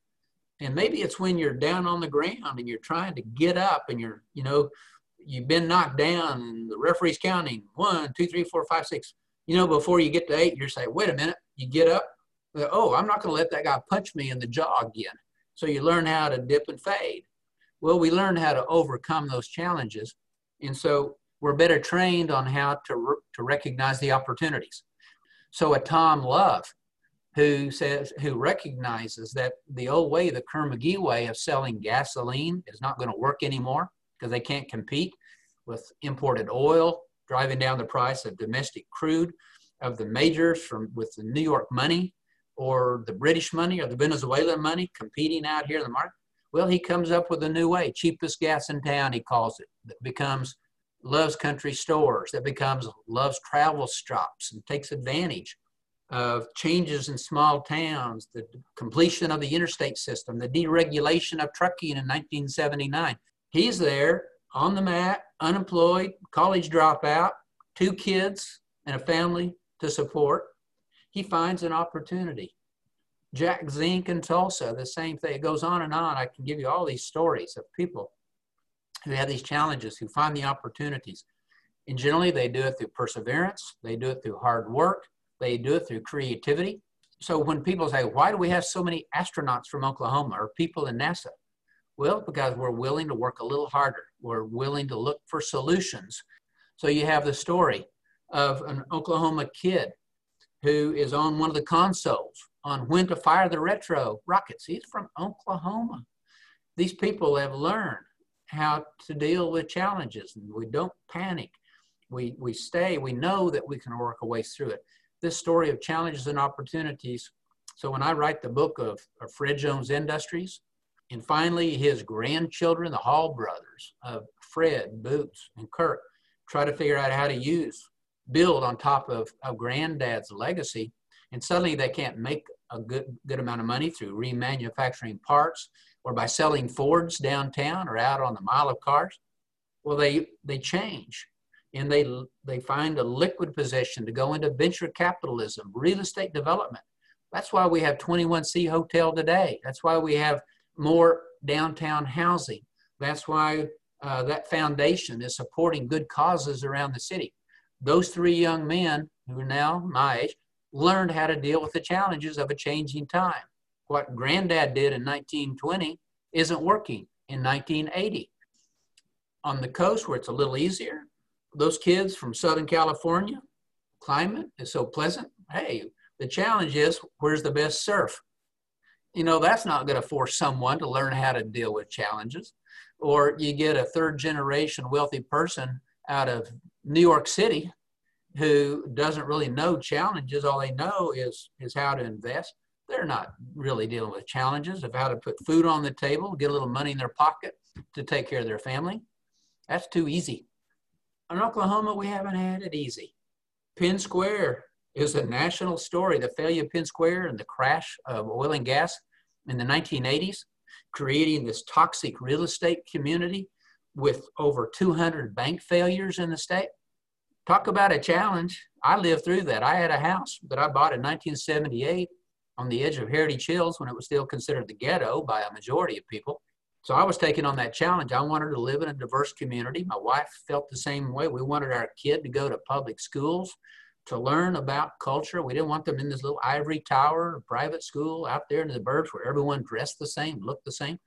and maybe it's when you're down on the ground and you're trying to get up and you're you know you've been knocked down and the referee's counting one, two, three, four, five, six. You know, before you get to eight, you're saying, wait a minute, you get up. Uh, oh, I'm not going to let that guy punch me in the jaw again. So you learn how to dip and fade. Well, we learn how to overcome those challenges. And so we're better trained on how to, to recognize the opportunities. So a Tom Love, who says, who recognizes that the old way, the Kerr McGee way of selling gasoline is not going to work anymore because they can't compete with imported oil, driving down the price of domestic crude, of the majors from with the New York money or the British money or the Venezuelan money competing out here in the market. Well, he comes up with a new way, cheapest gas in town, he calls it, that becomes Love's Country Stores, that becomes Love's Travel Stops and takes advantage of changes in small towns, the completion of the interstate system, the deregulation of trucking in 1979. He's there on the mat, unemployed, college dropout, two kids, and a family to support. He finds an opportunity. Jack Zink in Tulsa, the same thing. It goes on and on. I can give you all these stories of people who have these challenges, who find the opportunities. And generally, they do it through perseverance, they do it through hard work, they do it through creativity. So when people say, Why do we have so many astronauts from Oklahoma or people in NASA? Well, because we're willing to work a little harder. We're willing to look for solutions. So you have the story of an Oklahoma kid who is on one of the consoles on when to fire the retro rockets. He's from Oklahoma. These people have learned how to deal with challenges and we don't panic. We, we stay, we know that we can work our way through it. This story of challenges and opportunities. So when I write the book of, of Fred Jones Industries, and finally, his grandchildren, the Hall brothers of Fred, Boots, and Kirk, try to figure out how to use, build on top of, of granddad's legacy. And suddenly they can't make a good, good amount of money through remanufacturing parts or by selling Fords downtown or out on the mile of cars. Well, they, they change and they, they find a liquid position to go into venture capitalism, real estate development. That's why we have 21C Hotel today. That's why we have more downtown housing. That's why uh, that foundation is supporting good causes around the city. Those three young men, who are now my age, learned how to deal with the challenges of a changing time. What granddad did in 1920 isn't working in 1980. On the coast, where it's a little easier, those kids from Southern California, climate is so pleasant. Hey, the challenge is where's the best surf? you know, that's not going to force someone to learn how to deal with challenges. Or you get a third generation wealthy person out of New York City who doesn't really know challenges. All they know is, is how to invest. They're not really dealing with challenges of how to put food on the table, get a little money in their pocket to take care of their family. That's too easy. In Oklahoma, we haven't had it easy. Penn Square is a national story. The failure of Penn Square and the crash of oil and gas in the 1980s, creating this toxic real estate community with over 200 bank failures in the state. Talk about a challenge. I lived through that. I had a house that I bought in 1978 on the edge of Heritage Hills when it was still considered the ghetto by a majority of people. So I was taking on that challenge. I wanted to live in a diverse community. My wife felt the same way. We wanted our kid to go to public schools to learn about culture. We didn't want them in this little ivory tower, private school out there in the burbs where everyone dressed the same, looked the same.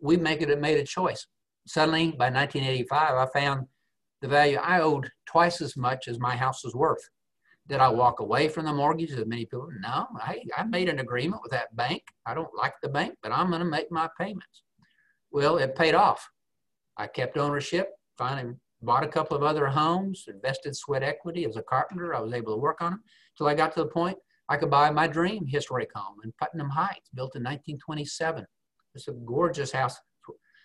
We make it made a choice. Suddenly, by 1985, I found the value I owed twice as much as my house was worth. Did I walk away from the mortgage as many people? No, I, I made an agreement with that bank. I don't like the bank, but I'm going to make my payments. Well, it paid off. I kept ownership, finally bought a couple of other homes, invested sweat equity as a carpenter. I was able to work on them until I got to the point I could buy my dream historic home in Putnam Heights, built in 1927. It's a gorgeous house.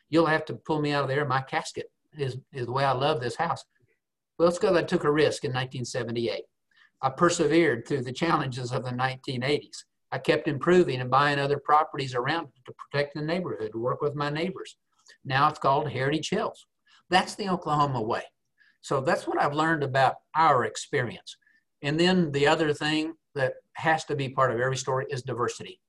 You'll have to pull me out of there. My casket is, is the way I love this house. Well, it's because I took a risk in 1978. I persevered through the challenges of the 1980s. I kept improving and buying other properties around to protect the neighborhood, to work with my neighbors. Now it's called Heritage Hills. That's the Oklahoma way. So that's what I've learned about our experience. And then the other thing that has to be part of every story is diversity.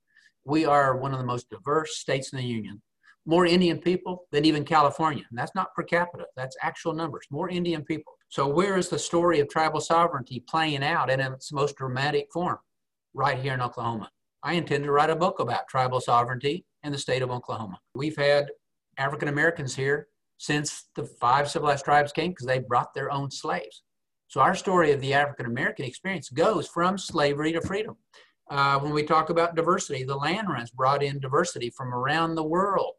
We are one of the most diverse states in the union. More Indian people than even California. And that's not per capita, that's actual numbers. More Indian people. So, where is the story of tribal sovereignty playing out in its most dramatic form? Right here in Oklahoma. I intend to write a book about tribal sovereignty in the state of Oklahoma. We've had African Americans here since the five civilized tribes came because they brought their own slaves. So, our story of the African American experience goes from slavery to freedom. Uh, when we talk about diversity, the land runs brought in diversity from around the world.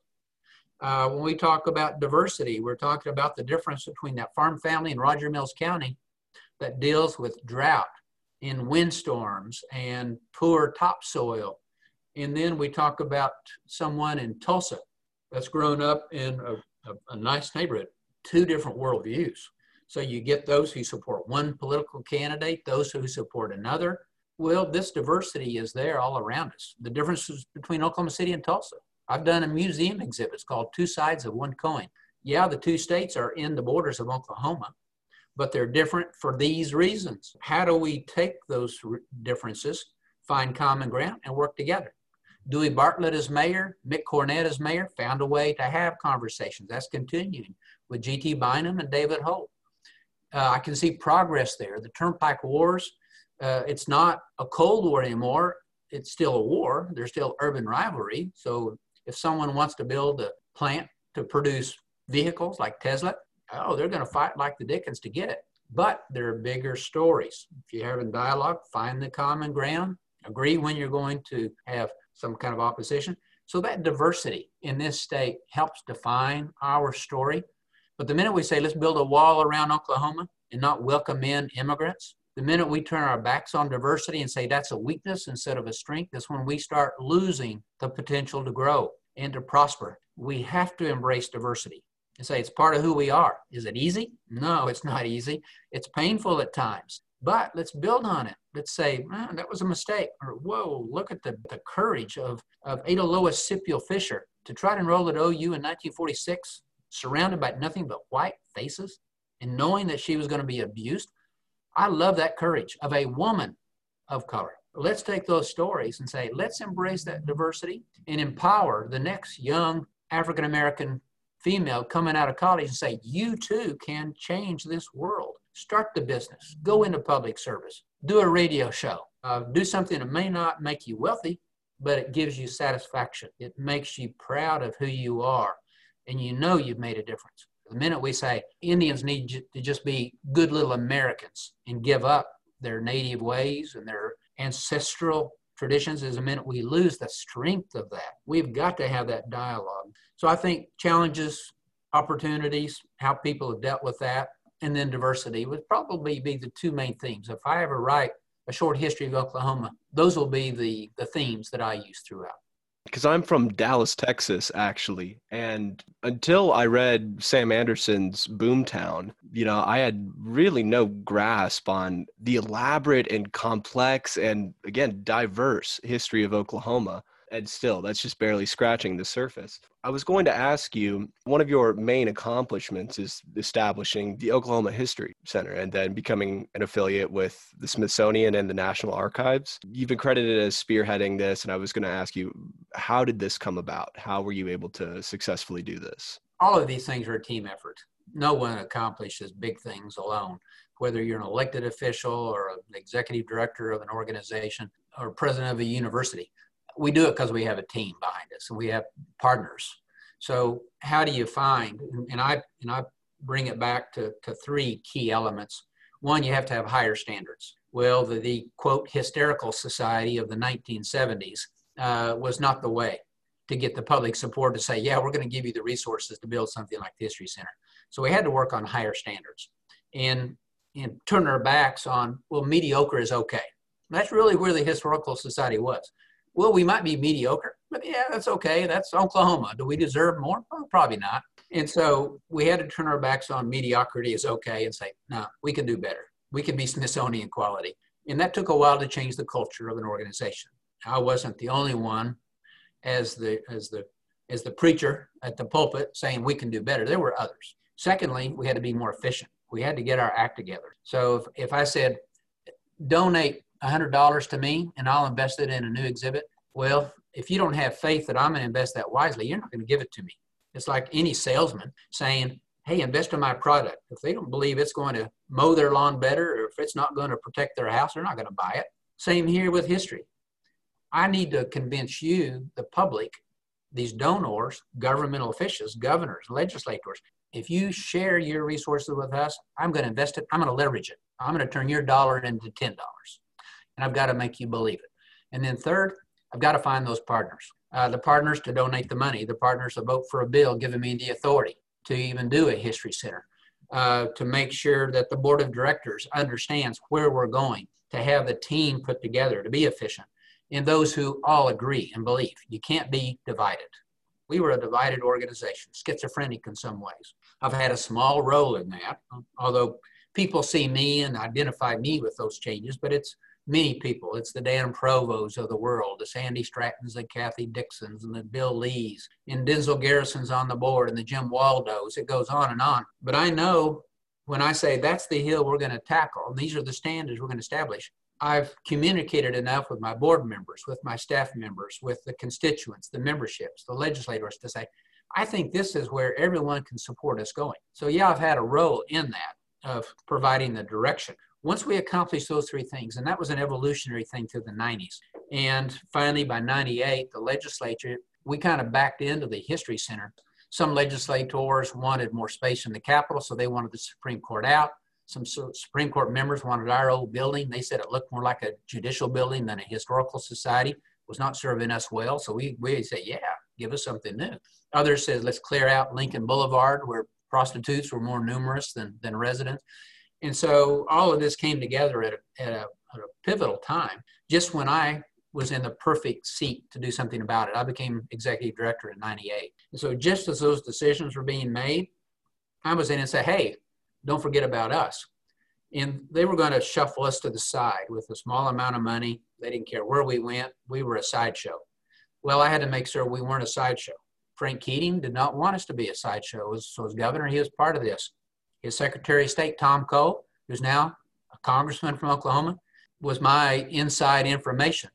Uh, when we talk about diversity, we're talking about the difference between that farm family in Roger Mills County that deals with drought and windstorms and poor topsoil. And then we talk about someone in Tulsa that's grown up in a, a, a nice neighborhood, two different worldviews. So you get those who support one political candidate, those who support another. Well, this diversity is there all around us. The differences between Oklahoma City and Tulsa. I've done a museum exhibit. It's called Two Sides of One Coin. Yeah, the two states are in the borders of Oklahoma, but they're different for these reasons. How do we take those differences, find common ground, and work together? Dewey Bartlett as mayor, Mick Cornett as mayor, found a way to have conversations. That's continuing with G.T. Bynum and David Holt. Uh, I can see progress there. The Turnpike Wars, uh, it's not a Cold War anymore. It's still a war. There's still urban rivalry. So if someone wants to build a plant to produce vehicles like Tesla, oh, they're going to fight like the Dickens to get it. But there are bigger stories. If you're having dialogue, find the common ground, agree when you're going to have some kind of opposition. So that diversity in this state helps define our story. But the minute we say, let's build a wall around Oklahoma and not welcome in immigrants, the minute we turn our backs on diversity and say that's a weakness instead of a strength, that's when we start losing the potential to grow and to prosper. We have to embrace diversity and say it's part of who we are. Is it easy? No, it's not easy. It's painful at times, but let's build on it. Let's say, that was a mistake. Or, whoa, look at the, the courage of, of Ada Lois Sipuel Fisher to try to enroll at OU in 1946, surrounded by nothing but white faces, and knowing that she was going to be abused. I love that courage of a woman of color. Let's take those stories and say, let's embrace that diversity and empower the next young African American female coming out of college and say, you too can change this world. Start the business, go into public service, do a radio show, uh, do something that may not make you wealthy, but it gives you satisfaction. It makes you proud of who you are, and you know you've made a difference. The minute we say Indians need to just be good little Americans and give up their native ways and their ancestral traditions is the minute we lose the strength of that. We've got to have that dialogue. So I think challenges, opportunities, how people have dealt with that, and then diversity would probably be the two main themes. If I ever write a short history of Oklahoma, those will be the, the themes that I use throughout because I'm from Dallas, Texas, actually. And until I read Sam Anderson's Boomtown, you know, I had really no grasp on the elaborate and complex and, again, diverse history of Oklahoma. And still that's just barely scratching the surface. I was going to ask you one of your main accomplishments is establishing the oklahoma history center and then becoming an affiliate with the smithsonian and the national archives. You've been credited as spearheading this and i was going to ask you how did this come about? How were you able to successfully do this? All of these things are a team effort. No one accomplishes big things alone. Whether you're an elected official or an executive director of an organization or president of a university we do it because we have a team behind us and we have partners. So how do you find? And I and I bring it back to, to three key elements. One, you have to have higher standards. Well, the, the quote hysterical society of the 1970s uh, was not the way to get the public support to say, yeah, we're going to give you the resources to build something like the History Center. So we had to work on higher standards and and turn our backs on well, mediocre is okay. That's really where the historical society was well, we might be mediocre, but yeah, that's okay. That's Oklahoma. Do we deserve more? Well, probably not. And so we had to turn our backs on mediocrity is okay and say, no, we can do better. We can be Smithsonian quality. And that took a while to change the culture of an organization. I wasn't the only one as the as the as the preacher at the pulpit saying we can do better. There were others. Secondly, we had to be more efficient. We had to get our act together. So if, if I said donate $100 to me and I'll invest it in a new exhibit. Well, if you don't have faith that I'm going to invest that wisely, you're not going to give it to me. It's like any salesman saying, hey, invest in my product. If they don't believe it's going to mow their lawn better or if it's not going to protect their house, they're not going to buy it. Same here with history. I need to convince you, the public, these donors, governmental officials, governors, legislators, if you share your resources with us, I'm going to invest it. I'm going to leverage it. I'm going to turn your dollar into $10 and I've got to make you believe it. And then third, I've got to find those partners. Uh, the partners to donate the money, the partners to vote for a bill giving me the authority to even do a history center, uh, to make sure that the board of directors understands where we're going, to have the team put together to be efficient, and those who all agree and believe. You can't be divided. We were a divided organization, schizophrenic in some ways. I've had a small role in that, although people see me and identify me with those changes, but it's many people. It's the Dan Provos of the world, the Sandy Strattons, the Kathy Dixons, and the Bill Lees, and Denzil Garrison's on the board, and the Jim Waldos. It goes on and on. But I know when I say that's the hill we're going to tackle, and these are the standards we're going to establish, I've communicated enough with my board members, with my staff members, with the constituents, the memberships, the legislators to say, I think this is where everyone can support us going. So, yeah, I've had a role in that of providing the direction once we accomplished those three things, and that was an evolutionary thing through the 90s. And finally, by 98, the legislature, we kind of backed into the History Center. Some legislators wanted more space in the Capitol, so they wanted the Supreme Court out. Some Supreme Court members wanted our old building. They said it looked more like a judicial building than a historical society. It was not serving us well. So we, we said, yeah, give us something new. Others said, let's clear out Lincoln Boulevard where prostitutes were more numerous than, than residents. And so all of this came together at a, at a, at a pivotal time, just when I was in the perfect seat to do something about it. I became executive director in 98. And so just as those decisions were being made, I was in and said, hey, don't forget about us. And they were going to shuffle us to the side with a small amount of money. They didn't care where we went. We were a sideshow. Well, I had to make sure we weren't a sideshow. Frank Keating did not want us to be a sideshow. So as governor, he was part of this. His Secretary of State, Tom Cole, who's now a congressman from Oklahoma, was my inside information.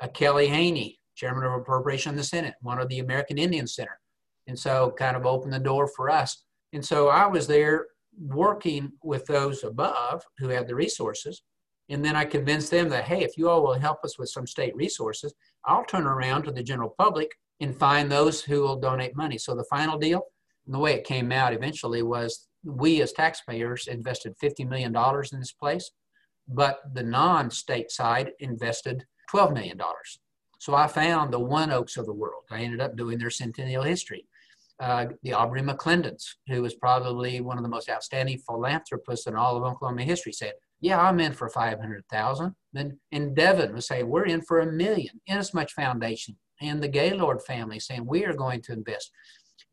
Uh, Kelly Haney, chairman of appropriation in the Senate, one of the American Indian Center. And so kind of opened the door for us. And so I was there working with those above who had the resources. And then I convinced them that, hey, if you all will help us with some state resources, I'll turn around to the general public and find those who will donate money. So the final deal, and the way it came out eventually was we as taxpayers invested $50 million in this place, but the non state side invested $12 million. So I found the ONEOKs of the world. I ended up doing their centennial history. Uh, the Aubrey McClendons, who was probably one of the most outstanding philanthropists in all of Oklahoma history, said, "Yeah, I'm in for five hundred thousand. Then, and Devon was saying, "We're in for a million. Inasmuch Foundation and the Gaylord family saying we are going to invest.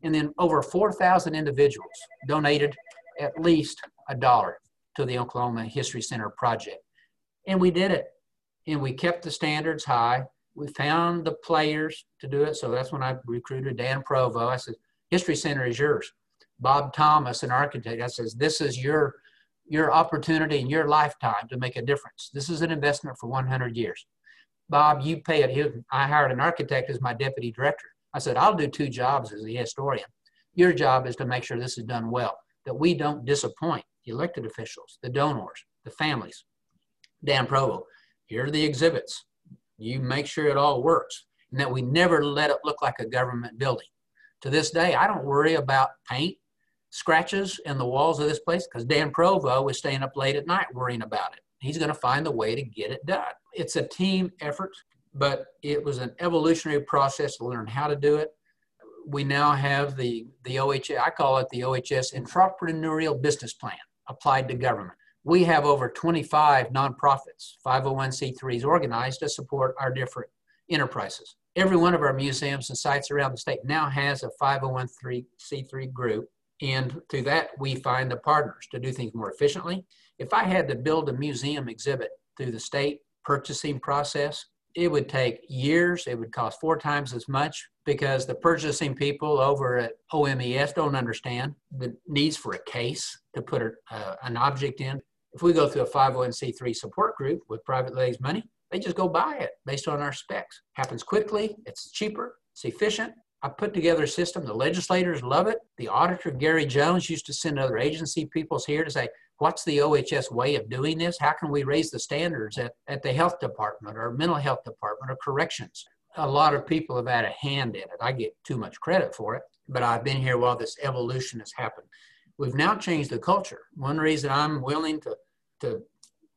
And then over 4,000 individuals donated at least a dollar to the Oklahoma History Center project. And we did it. And we kept the standards high. we found the players to do it. So that's when I recruited Dan Provo. I said, History Center is yours. Bob Thomas, an architect, I says, this is your your opportunity in your lifetime to make a difference. This is an investment for 100 years. Bob, you pay it. I hired an architect as my deputy director. I said, I'll do two jobs as the historian. Your job is to make sure this is done well, that we don't disappoint the elected officials, the donors, the families. Dan Provo, here are the exhibits. You make sure it all works and that we never let it look like a government building. To this day, I don't worry about paint scratches in the walls of this place because Dan Provo is staying up late at night worrying about it. He's going to find the way to get it done. It's a team effort, but it was an evolutionary process to learn how to do it. We now have the, the OHS, I call it the OHS Entrepreneurial Business Plan applied to government. We have over 25 nonprofits, 501c3s organized to support our different enterprises. Every one of our museums and sites around the state now has a 501c3 group and through that, we find the partners to do things more efficiently. If I had to build a museum exhibit through the state purchasing process, it would take years. It would cost four times as much because the purchasing people over at OMES don't understand the needs for a case to put a, uh, an object in. If we go through a 501c3 support group with private ladies' money, they just go buy it based on our specs. Happens quickly, it's cheaper, it's efficient, I put together a system. The legislators love it. The auditor, Gary Jones, used to send other agency peoples here to say, what's the OHS way of doing this? How can we raise the standards at, at the health department or mental health department or corrections? A lot of people have had a hand in it. I get too much credit for it, but I've been here while this evolution has happened. We've now changed the culture. One reason I'm willing to, to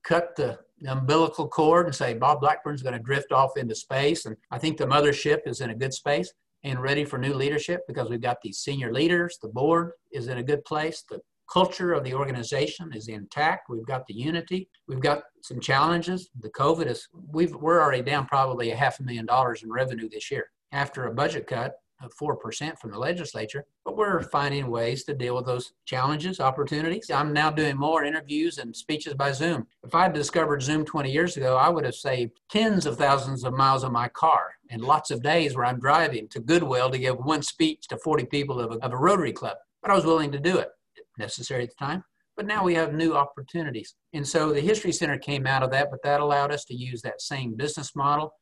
cut the umbilical cord and say Bob Blackburn's going to drift off into space, and I think the mothership is in a good space and ready for new leadership because we've got these senior leaders. The board is in a good place. The culture of the organization is intact. We've got the unity. We've got some challenges. The COVID is, we've, we're already down probably a half a million dollars in revenue this year after a budget cut of 4% from the legislature, but we're finding ways to deal with those challenges, opportunities. I'm now doing more interviews and speeches by Zoom. If I had discovered Zoom 20 years ago, I would have saved tens of thousands of miles on my car and lots of days where I'm driving to Goodwell to give one speech to 40 people of a, of a Rotary Club. But I was willing to do it, necessary at the time. But now we have new opportunities. And so the History Center came out of that, but that allowed us to use that same business model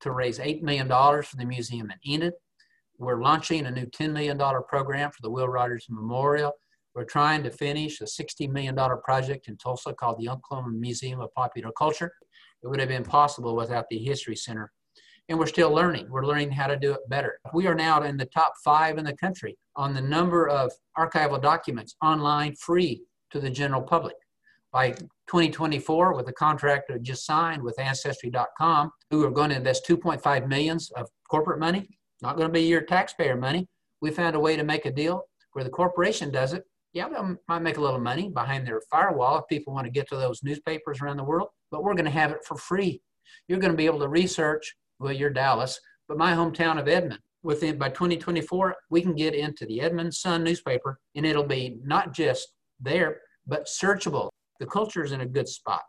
to raise $8 million for the museum in Enid we're launching a new $10 million program for the Will Rogers Memorial. We're trying to finish a $60 million project in Tulsa called the Oklahoma Museum of Popular Culture. It would have been possible without the History Center. And we're still learning. We're learning how to do it better. We are now in the top five in the country on the number of archival documents online free to the general public. By 2024, with the contract just signed with Ancestry.com, who are going to invest 2.5 millions of corporate money, not going to be your taxpayer money. We found a way to make a deal where the corporation does it. Yeah, they might make a little money behind their firewall if people want to get to those newspapers around the world, but we're going to have it for free. You're going to be able to research, well, you're Dallas, but my hometown of Edmond, within by 2024, we can get into the Edmond Sun newspaper and it'll be not just there, but searchable. The culture is in a good spot.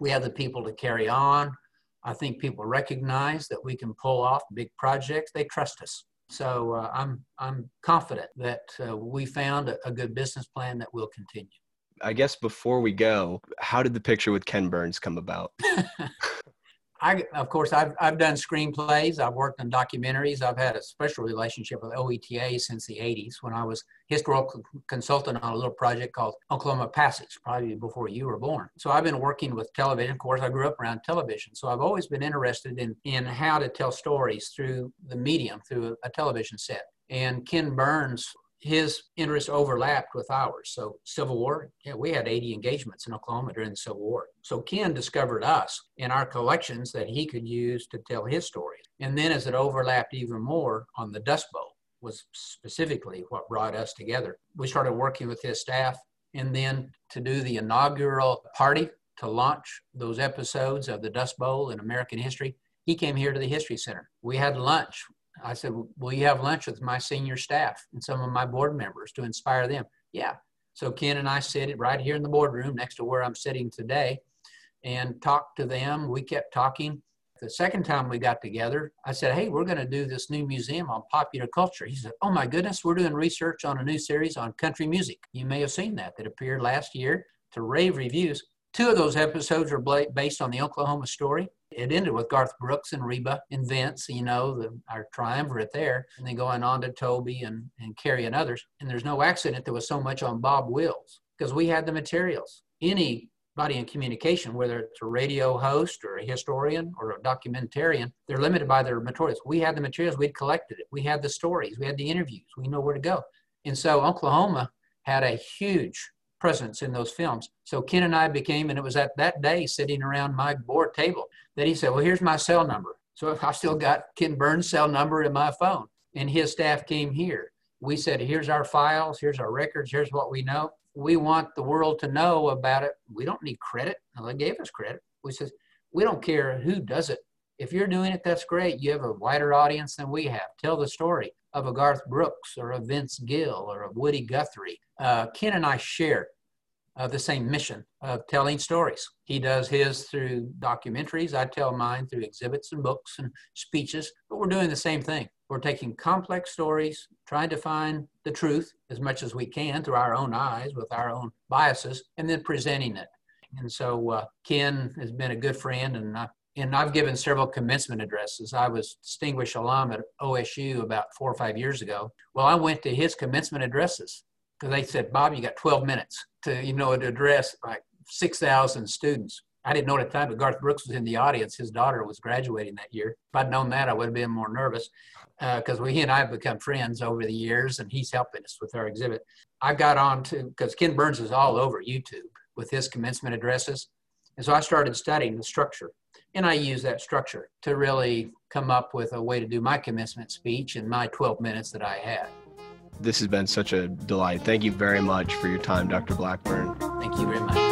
We have the people to carry on. I think people recognize that we can pull off big projects. They trust us. So uh, I'm I'm confident that uh, we found a, a good business plan that will continue. I guess before we go, how did the picture with Ken Burns come about? I, of course, I've, I've done screenplays. I've worked on documentaries. I've had a special relationship with OETA since the 80s when I was historical consultant on a little project called Oklahoma Passage, probably before you were born. So I've been working with television. Of course, I grew up around television. So I've always been interested in, in how to tell stories through the medium, through a, a television set. And Ken Burns his interests overlapped with ours. So Civil War, yeah, we had 80 engagements in Oklahoma during the Civil War. So Ken discovered us in our collections that he could use to tell his story. And then as it overlapped even more on the Dust Bowl was specifically what brought us together. We started working with his staff and then to do the inaugural party to launch those episodes of the Dust Bowl in American history, he came here to the History Center. We had lunch I said, Will you have lunch with my senior staff and some of my board members to inspire them? Yeah. So Ken and I sit right here in the boardroom next to where I'm sitting today and talked to them. We kept talking. The second time we got together, I said, Hey, we're going to do this new museum on popular culture. He said, Oh my goodness, we're doing research on a new series on country music. You may have seen that, that appeared last year to rave reviews. Two of those episodes are based on the Oklahoma story. It ended with Garth Brooks and Reba and Vince, you know, the, our triumvirate there, and then going on to Toby and, and Carrie and others. And there's no accident there was so much on Bob Wills because we had the materials. Anybody in communication, whether it's a radio host or a historian or a documentarian, they're limited by their materials. We had the materials, we'd collected it. We had the stories, we had the interviews, we know where to go. And so Oklahoma had a huge presence in those films. So Ken and I became, and it was at that day sitting around my board table that he said, Well, here's my cell number. So I still got Ken Burns' cell number in my phone. And his staff came here. We said, Here's our files, here's our records, here's what we know. We want the world to know about it. We don't need credit. They gave us credit. We said, We don't care who does it. If you're doing it, that's great. You have a wider audience than we have. Tell the story of a Garth Brooks or a Vince Gill or a Woody Guthrie. Uh, Ken and I share uh, the same mission of telling stories. He does his through documentaries. I tell mine through exhibits and books and speeches, but we're doing the same thing. We're taking complex stories, trying to find the truth as much as we can through our own eyes with our own biases, and then presenting it. And so uh, Ken has been a good friend, and I, and I've given several commencement addresses. I was distinguished alum at OSU about four or five years ago. Well, I went to his commencement addresses because they said, Bob, you got 12 minutes to, you know, to address like 6,000 students. I didn't know at the time, but Garth Brooks was in the audience. His daughter was graduating that year. If I'd known that, I would have been more nervous because uh, he and I have become friends over the years, and he's helping us with our exhibit. I got on to, because Ken Burns is all over YouTube with his commencement addresses. And so I started studying the structure and I use that structure to really come up with a way to do my commencement speech in my 12 minutes that I had. This has been such a delight. Thank you very much for your time, Dr. Blackburn. Thank you very much.